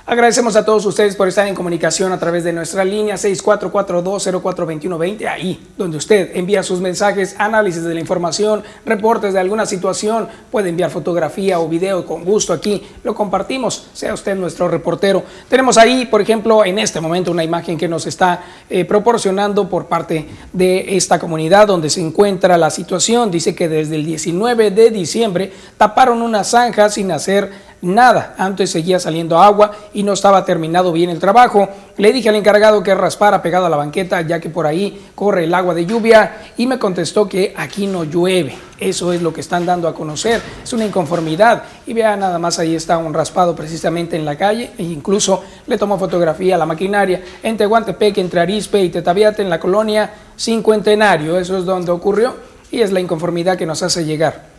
Agradecemos a todos ustedes por estar en comunicación a través de nuestra línea 6442042120, ahí donde usted envía sus mensajes, análisis de la información, reportes de alguna situación, puede enviar fotografía o video con gusto aquí, lo compartimos, sea usted nuestro reportero. Tenemos ahí, por ejemplo, en este momento una imagen que nos está eh, proporcionando por parte de esta comunidad donde se encuentra la situación. Dice que desde el 19 de diciembre taparon una zanja sin hacer nada. Antes seguía saliendo agua y no estaba terminado bien el trabajo. Le dije al encargado que raspara pegado a la banqueta ya que por ahí corre el agua de lluvia y me contestó que aquí no llueve. Eso es lo que están dando a conocer. Es una inconformidad. Y vea nada más ahí está un raspado precisamente en la calle e incluso le tomó fotografía a la maquinaria en Tehuantepec, entre Arispe y Tetaviate en la colonia Cincuentenario. Eso es donde ocurrió y es la inconformidad que nos hace llegar.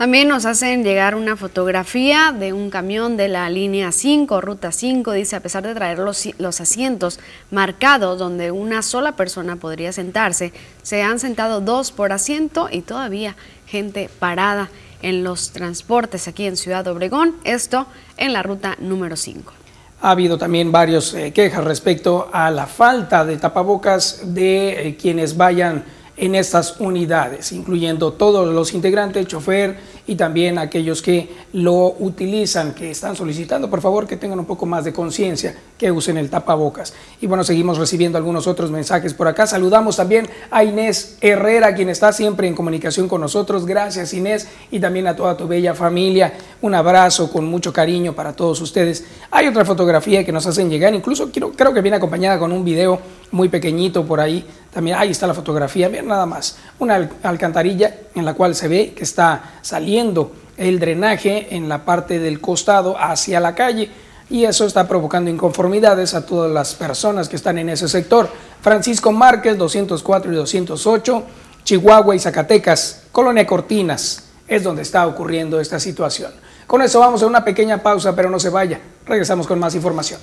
También nos hacen llegar una fotografía de un camión de la línea 5, ruta 5, dice, a pesar de traer los, los, asientos marcados donde una sola persona podría sentarse, se han sentado dos por asiento y todavía gente parada en los transportes aquí en Ciudad Obregón, esto en la ruta número 5. Ha habido también varios eh, quejas respecto a la falta de tapabocas de eh, quienes vayan en estas unidades, incluyendo todos los integrantes, chofer y también aquellos que lo utilizan, que están solicitando, por favor, que tengan un poco más de conciencia, que usen el tapabocas. Y bueno, seguimos recibiendo algunos otros mensajes por acá. Saludamos también a Inés Herrera, quien está siempre en comunicación con nosotros. Gracias, Inés, y también a toda tu bella familia. Un abrazo con mucho cariño para todos ustedes. Hay otra fotografía que nos hacen llegar, incluso creo que viene acompañada con un video muy pequeñito por ahí. También ahí está la fotografía, bien nada más. Una alcantarilla en la cual se ve que está saliendo el drenaje en la parte del costado hacia la calle y eso está provocando inconformidades a todas las personas que están en ese sector. Francisco Márquez, 204 y 208, Chihuahua y Zacatecas, Colonia Cortinas, es donde está ocurriendo esta situación. Con eso vamos a una pequeña pausa, pero no se vaya. Regresamos con más información.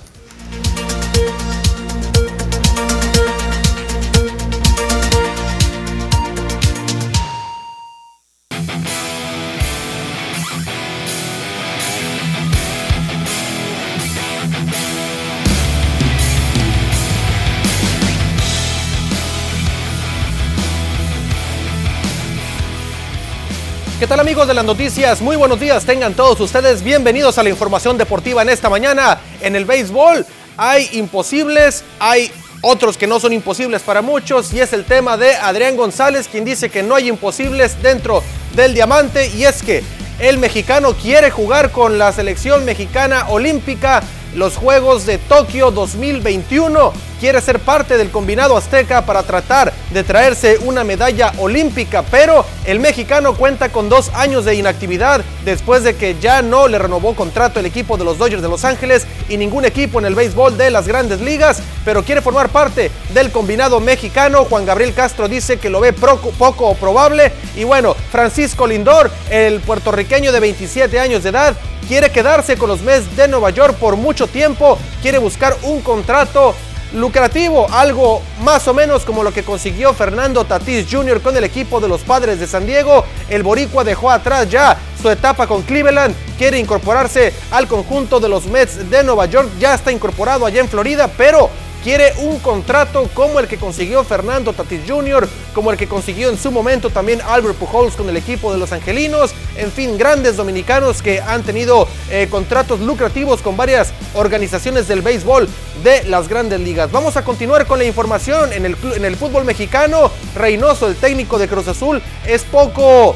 ¿Qué tal amigos de las noticias? Muy buenos días, tengan todos ustedes bienvenidos a la información deportiva en esta mañana. En el béisbol hay imposibles, hay otros que no son imposibles para muchos y es el tema de Adrián González quien dice que no hay imposibles dentro del diamante y es que el mexicano quiere jugar con la selección mexicana olímpica los Juegos de Tokio 2021. Quiere ser parte del combinado azteca para tratar de traerse una medalla olímpica, pero el mexicano cuenta con dos años de inactividad después de que ya no le renovó contrato el equipo de los Dodgers de Los Ángeles y ningún equipo en el béisbol de las grandes ligas, pero quiere formar parte del combinado mexicano. Juan Gabriel Castro dice que lo ve poco, probable y bueno, Francisco Lindor, el puertorriqueño de 27 años de edad, quiere quedarse con los Mets de Nueva York por mucho tiempo, quiere buscar un contrato lucrativo, algo más o menos como lo que consiguió Fernando Tatis Jr. con el equipo de los Padres de San Diego. El boricua dejó atrás ya su etapa con Cleveland, quiere incorporarse al conjunto de los Mets de Nueva York, ya está incorporado allá en Florida, pero quiere un contrato como el que consiguió Fernando Tatis Jr., como el que consiguió en su momento también Albert Pujols con el equipo de los Angelinos, en fin, grandes dominicanos que han tenido eh, contratos lucrativos con varias organizaciones del béisbol de las grandes ligas. Vamos a continuar con la información en el, fútbol mexicano. Reynoso, el técnico de Cruz Azul, es poco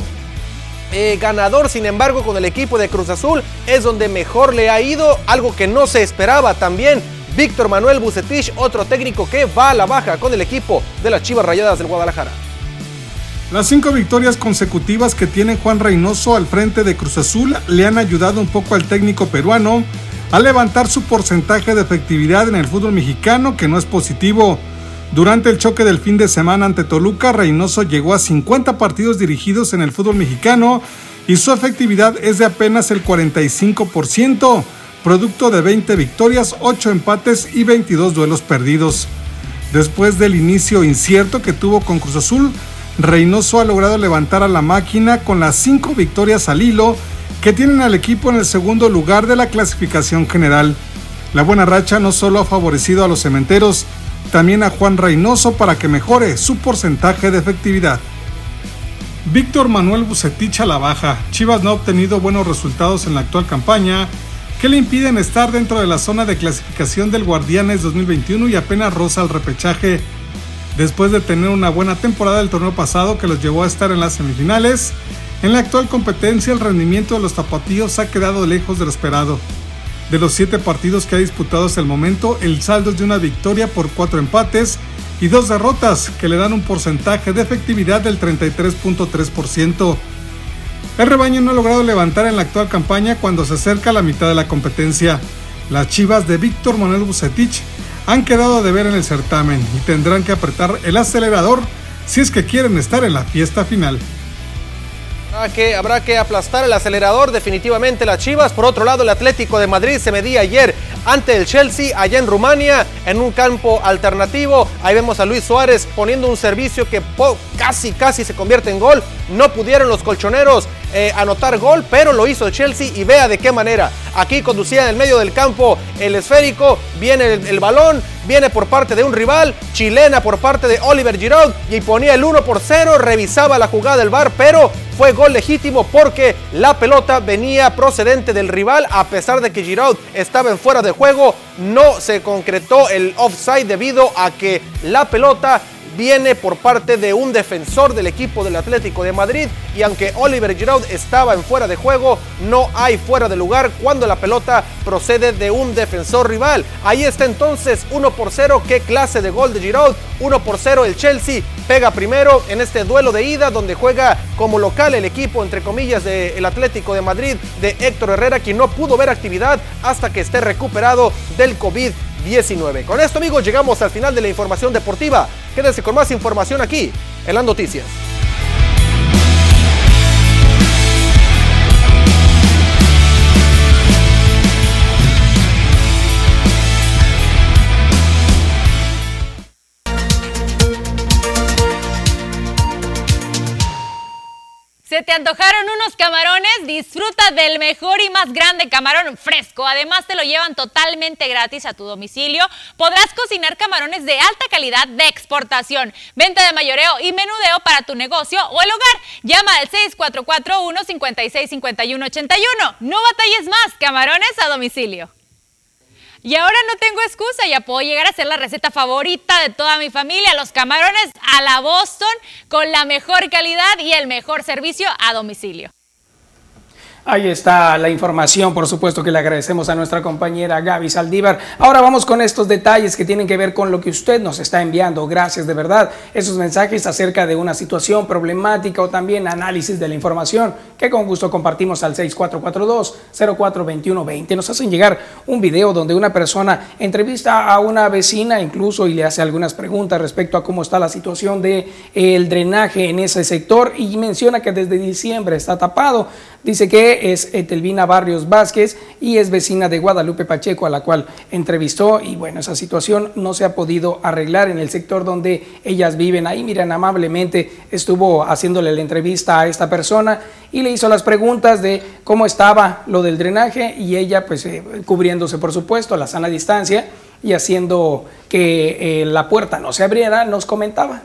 eh, ganador, sin embargo, con el equipo de Cruz Azul es donde mejor le ha ido, algo que no se esperaba también Víctor Manuel Bucetich, otro técnico que va a la baja con el equipo de las Chivas Rayadas del Guadalajara. Las cinco victorias consecutivas que tiene Juan Reynoso al frente de Cruz Azul le han ayudado un poco al técnico peruano a levantar su porcentaje de efectividad en el fútbol mexicano, que no es positivo. Durante el choque del fin de semana ante Toluca, Reynoso llegó a 50 partidos dirigidos en el fútbol mexicano y su efectividad es de apenas el 45% producto de 20 victorias, 8 empates y 22 duelos perdidos. Después del inicio incierto que tuvo con Cruz Azul, Reynoso ha logrado levantar a la máquina con las 5 victorias al hilo que tienen al equipo en el segundo lugar de la clasificación general. La buena racha no solo ha favorecido a los cementeros, también a Juan Reynoso para que mejore su porcentaje de efectividad. Víctor Manuel Bucetich a la baja. Chivas no ha obtenido buenos resultados en la actual campaña que le impiden estar dentro de la zona de clasificación del Guardianes 2021 y apenas roza el repechaje. Después de tener una buena temporada del torneo pasado que los llevó a estar en las semifinales, en la actual competencia el rendimiento de los tapatíos ha quedado lejos de lo esperado. De los siete partidos que ha disputado hasta el momento, el saldo es de una victoria por cuatro empates y dos derrotas que le dan un porcentaje de efectividad del 33.3%. El rebaño no ha logrado levantar en la actual campaña cuando se acerca a la mitad de la competencia. Las chivas de Víctor Manuel Bucetich han quedado de ver en el certamen y tendrán que apretar el acelerador si es que quieren estar en la fiesta final. Habrá que, habrá que aplastar el acelerador definitivamente las Chivas. Por otro lado, el Atlético de Madrid se medía ayer ante el Chelsea allá en Rumania en un campo alternativo. Ahí vemos a Luis Suárez poniendo un servicio que casi casi se convierte en gol. No pudieron los colchoneros eh, anotar gol, pero lo hizo el Chelsea y vea de qué manera. Aquí conducía en el medio del campo el esférico, viene el, balón, viene por parte de un rival, chilena por parte de Oliver Giroud y ponía el 1 por 0, revisaba la jugada del bar, pero fue gol legítimo porque la pelota venía procedente del rival a pesar de que Giroud estaba en fuera de juego, no se concretó el offside debido a que la pelota viene por parte de un defensor del equipo del Atlético de Madrid. Y aunque Oliver Giroud estaba en fuera de juego, no hay fuera de lugar cuando la pelota procede de un defensor rival. Ahí está entonces 1 por 0, qué clase de gol de Giroud, 1 por 0 el Chelsea. Pega primero en este duelo de ida donde juega como local el equipo entre comillas del Atlético de Madrid de Héctor Herrera quien no pudo ver actividad hasta que esté recuperado del COVID 19. Con esto amigos llegamos al final de la información deportiva. Quédense con más información aquí en las noticias. ¿Se te antojaron unos camarones? Disfruta del mejor y más grande camarón fresco. Además te lo llevan totalmente gratis a tu domicilio. Podrás cocinar camarones de alta calidad de exportación. Venta de mayoreo y menudeo para tu negocio o el hogar. Llama al 644-156-5181. No batalles más. Camarones a domicilio. Y ahora no tengo excusa, ya puedo llegar a ser la receta favorita de toda mi familia, los camarones a la Boston con la mejor calidad y el mejor servicio a domicilio. Ahí está la información, por supuesto que le agradecemos a nuestra compañera Gaby Saldívar. Ahora vamos con estos detalles que tienen que ver con lo que usted nos está enviando. Gracias de verdad. Esos mensajes acerca de una situación problemática o también análisis de la información que con gusto compartimos al 6442-042120. Nos hacen llegar un video donde una persona entrevista a una vecina incluso y le hace algunas preguntas respecto a cómo está la situación del el drenaje en ese sector y menciona que desde diciembre está tapado. Dice que es Etelvina Barrios Vázquez y es vecina de Guadalupe Pacheco, a la cual entrevistó. Y bueno, esa situación no se ha podido arreglar en el sector donde ellas viven. Ahí, miren, amablemente estuvo haciéndole la entrevista a esta persona y le hizo las preguntas de cómo estaba lo del drenaje y ella, pues, eh, cubriéndose, por supuesto, a la sana distancia y haciendo que eh, la puerta no se abriera, nos comentaba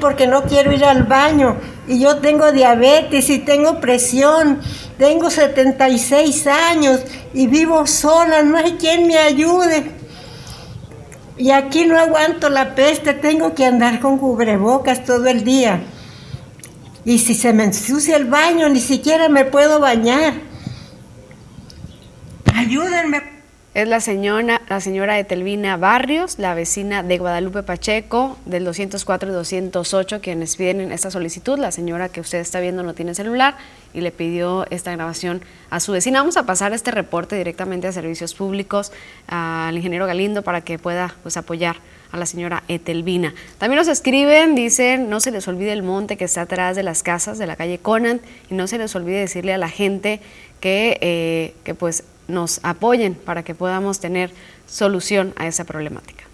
porque no quiero ir al baño y yo tengo diabetes y tengo presión, tengo 76 años y vivo sola, no hay quien me ayude. Y aquí no aguanto la peste, tengo que andar con cubrebocas todo el día. Y si se me ensucia el baño, ni siquiera me puedo bañar. Ayúdenme. Es la señora, la señora Etelvina Barrios, la vecina de Guadalupe Pacheco, del 204 y 208, quienes piden esta solicitud. La señora que usted está viendo no tiene celular y le pidió esta grabación a su vecina. Vamos a pasar este reporte directamente a servicios públicos, al ingeniero Galindo, para que pueda pues, apoyar a la señora Etelvina. También nos escriben, dicen, no se les olvide el monte que está atrás de las casas de la calle Conan y no se les olvide decirle a la gente que, eh, que pues nos apoyen para que podamos tener solución a esa problemática.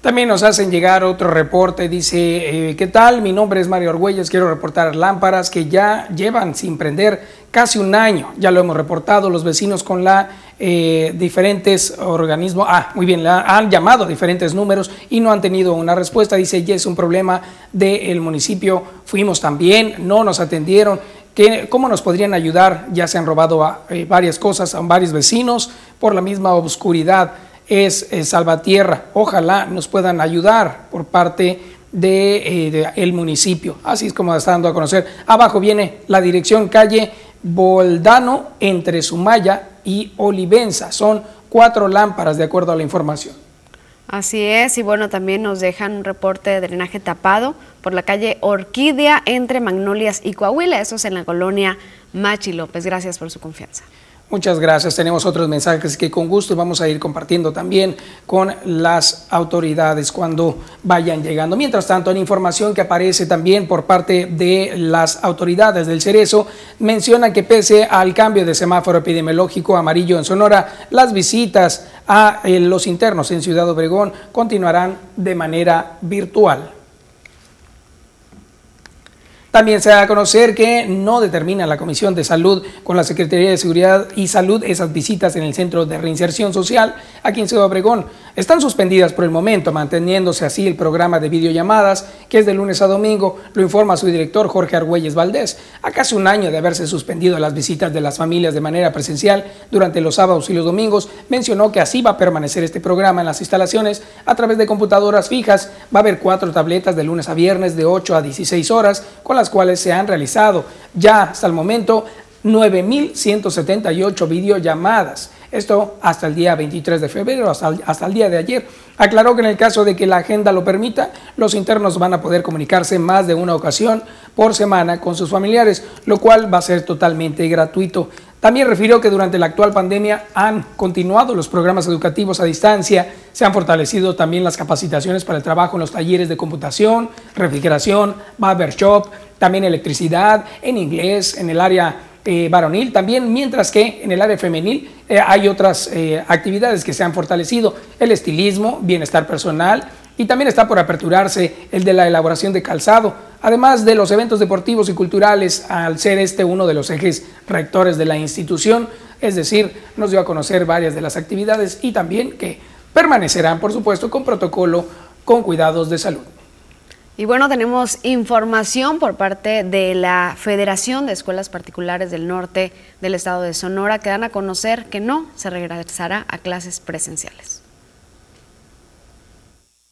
También nos hacen llegar otro reporte, dice, eh, ¿qué tal? Mi nombre es Mario Argüelles, quiero reportar lámparas que ya llevan sin prender casi un año, ya lo hemos reportado, los vecinos con la eh, diferentes organismos, ah, muy bien, han llamado a diferentes números y no han tenido una respuesta, dice, ya es un problema del municipio, fuimos también, no nos atendieron, ¿Cómo nos podrían ayudar? Ya se han robado eh, varias cosas a varios vecinos por la misma oscuridad. Es, Salvatierra. Ojalá nos puedan ayudar por parte del de, el municipio. Así es como está dando a conocer. Abajo viene la dirección calle Boldano entre Sumaya y Olivenza. Son cuatro lámparas de acuerdo a la información. Así es, y bueno, también nos dejan un reporte de drenaje tapado por la calle Orquídea entre Magnolias y Coahuila, eso es en la colonia Machi López. Gracias por su confianza. Muchas gracias. Tenemos otros mensajes que con gusto vamos a ir compartiendo también con las autoridades cuando vayan llegando. Mientras tanto, en información que aparece también por parte de las autoridades del Cerezo, menciona que pese al cambio de semáforo epidemiológico amarillo en Sonora, las visitas a eh, los internos en Ciudad Obregón continuarán de manera virtual. También se da a conocer que no determina la Comisión de Salud con la Secretaría de Seguridad y Salud esas visitas en el Centro de Reinserción Social aquí en Ciudad Obregón. Están suspendidas por el momento, manteniéndose así el programa de videollamadas que es de lunes a domingo, lo informa su director Jorge Argüelles Valdés. A casi un año de haberse suspendido las visitas de las familias de manera presencial durante los sábados y los domingos, mencionó que así va a permanecer este programa en las instalaciones a través de computadoras fijas. Va a haber cuatro tabletas de lunes a viernes de 8 a 16 horas con las cuales se han realizado ya hasta el momento 9.178 videollamadas. Esto hasta el día 23 de febrero, hasta el, hasta el, día de ayer. Aclaró que en el caso de que la agenda lo permita, los internos van a poder comunicarse más de una ocasión por semana con sus familiares, lo cual va a ser totalmente gratuito. También refirió que durante la actual pandemia han continuado los programas educativos a distancia, se han fortalecido también las capacitaciones para el trabajo en los talleres de computación, refrigeración, barber shop, también electricidad, en inglés, en el área eh, varonil. También, mientras que en el área femenil eh, hay otras eh, actividades que se han fortalecido, el estilismo, bienestar personal y también está por aperturarse el de la elaboración de calzado, además de los eventos deportivos y culturales, al ser este uno de los ejes rectores de la institución, es decir, nos dio a conocer varias de las actividades y también que permanecerán, por supuesto, con protocolo, con cuidados de salud. Y bueno, tenemos información por parte de la Federación de Escuelas Particulares del Norte del Estado de Sonora que dan a conocer que no se regresará a clases presenciales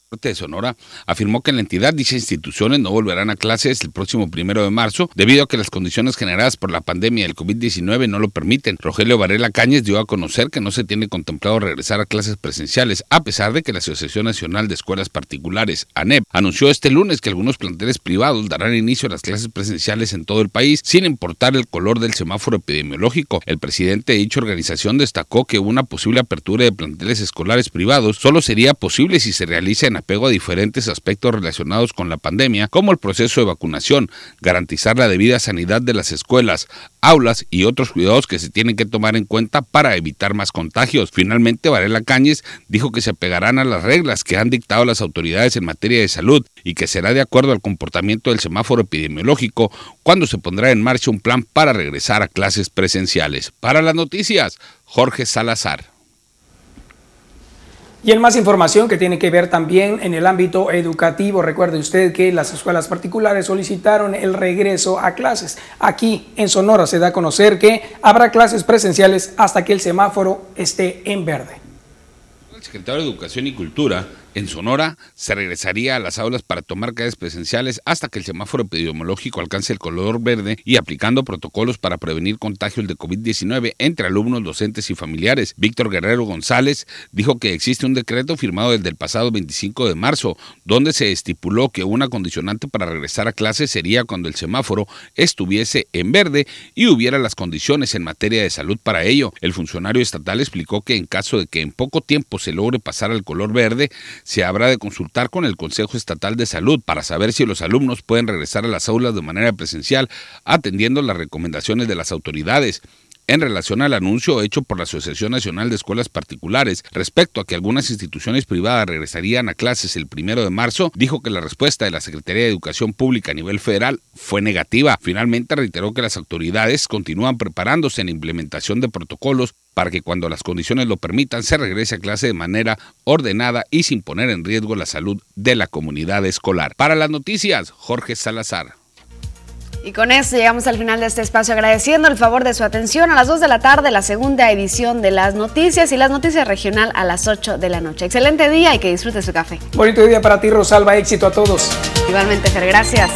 de Sonora afirmó que en la entidad dichas instituciones no volverán a clases el próximo primero de marzo debido a que las condiciones generadas por la pandemia del COVID-19 no lo permiten. Rogelio Varela Cáñez dio a conocer que no se tiene contemplado regresar a clases presenciales, a pesar de que la Asociación Nacional de Escuelas Particulares, ANEP, anunció este lunes que algunos planteles privados darán inicio a las clases presenciales en todo el país sin importar el color del semáforo epidemiológico. El presidente de dicha organización destacó que una posible apertura de planteles escolares privados solo sería posible si se realiza en apego a diferentes aspectos relacionados con la pandemia, como el proceso de vacunación, garantizar la debida sanidad de las escuelas, aulas y otros cuidados que se tienen que tomar en cuenta para evitar más contagios. Finalmente, Varela Cáñez dijo que se apegarán a las reglas que han dictado las autoridades en materia de salud y que será de acuerdo al comportamiento del semáforo epidemiológico cuando se pondrá en marcha un plan para regresar a clases presenciales. Para las noticias, Jorge Salazar. Y en más información que tiene que ver también en el ámbito educativo, recuerde usted que las escuelas particulares solicitaron el regreso a clases. Aquí en Sonora se da a conocer que habrá clases presenciales hasta que el semáforo esté en verde. El secretario de Educación y Cultura en Sonora se regresaría a las aulas para tomar clases presenciales hasta que el semáforo epidemiológico alcance el color verde y aplicando protocolos para prevenir contagios de COVID-19 entre alumnos, docentes y familiares. Víctor Guerrero González dijo que existe un decreto firmado desde el pasado 25 de marzo, donde se estipuló que una condicionante para regresar a clases sería cuando el semáforo estuviese en verde y hubiera las condiciones en materia de salud para ello. El funcionario estatal explicó que en caso de que en poco tiempo se logre pasar al color verde, se habrá de consultar con el Consejo Estatal de Salud para saber si los alumnos pueden regresar a las aulas de manera presencial, atendiendo las recomendaciones de las autoridades. En relación al anuncio hecho por la Asociación Nacional de Escuelas Particulares respecto a que algunas instituciones privadas regresarían a clases el primero de marzo, dijo que la respuesta de la Secretaría de Educación Pública a nivel federal fue negativa. Finalmente reiteró que las autoridades continúan preparándose en la implementación de protocolos para que cuando las condiciones lo permitan se regrese a clase de manera ordenada y sin poner en riesgo la salud de la comunidad escolar. Para las noticias, Jorge Salazar. Y con esto llegamos al final de este espacio agradeciendo el favor de su atención a las 2 de la tarde, la segunda edición de las noticias y las noticias regional a las 8 de la noche. Excelente día y que disfrute su café. Bonito día para ti, Rosalba. Éxito a todos. Igualmente, Fer, gracias.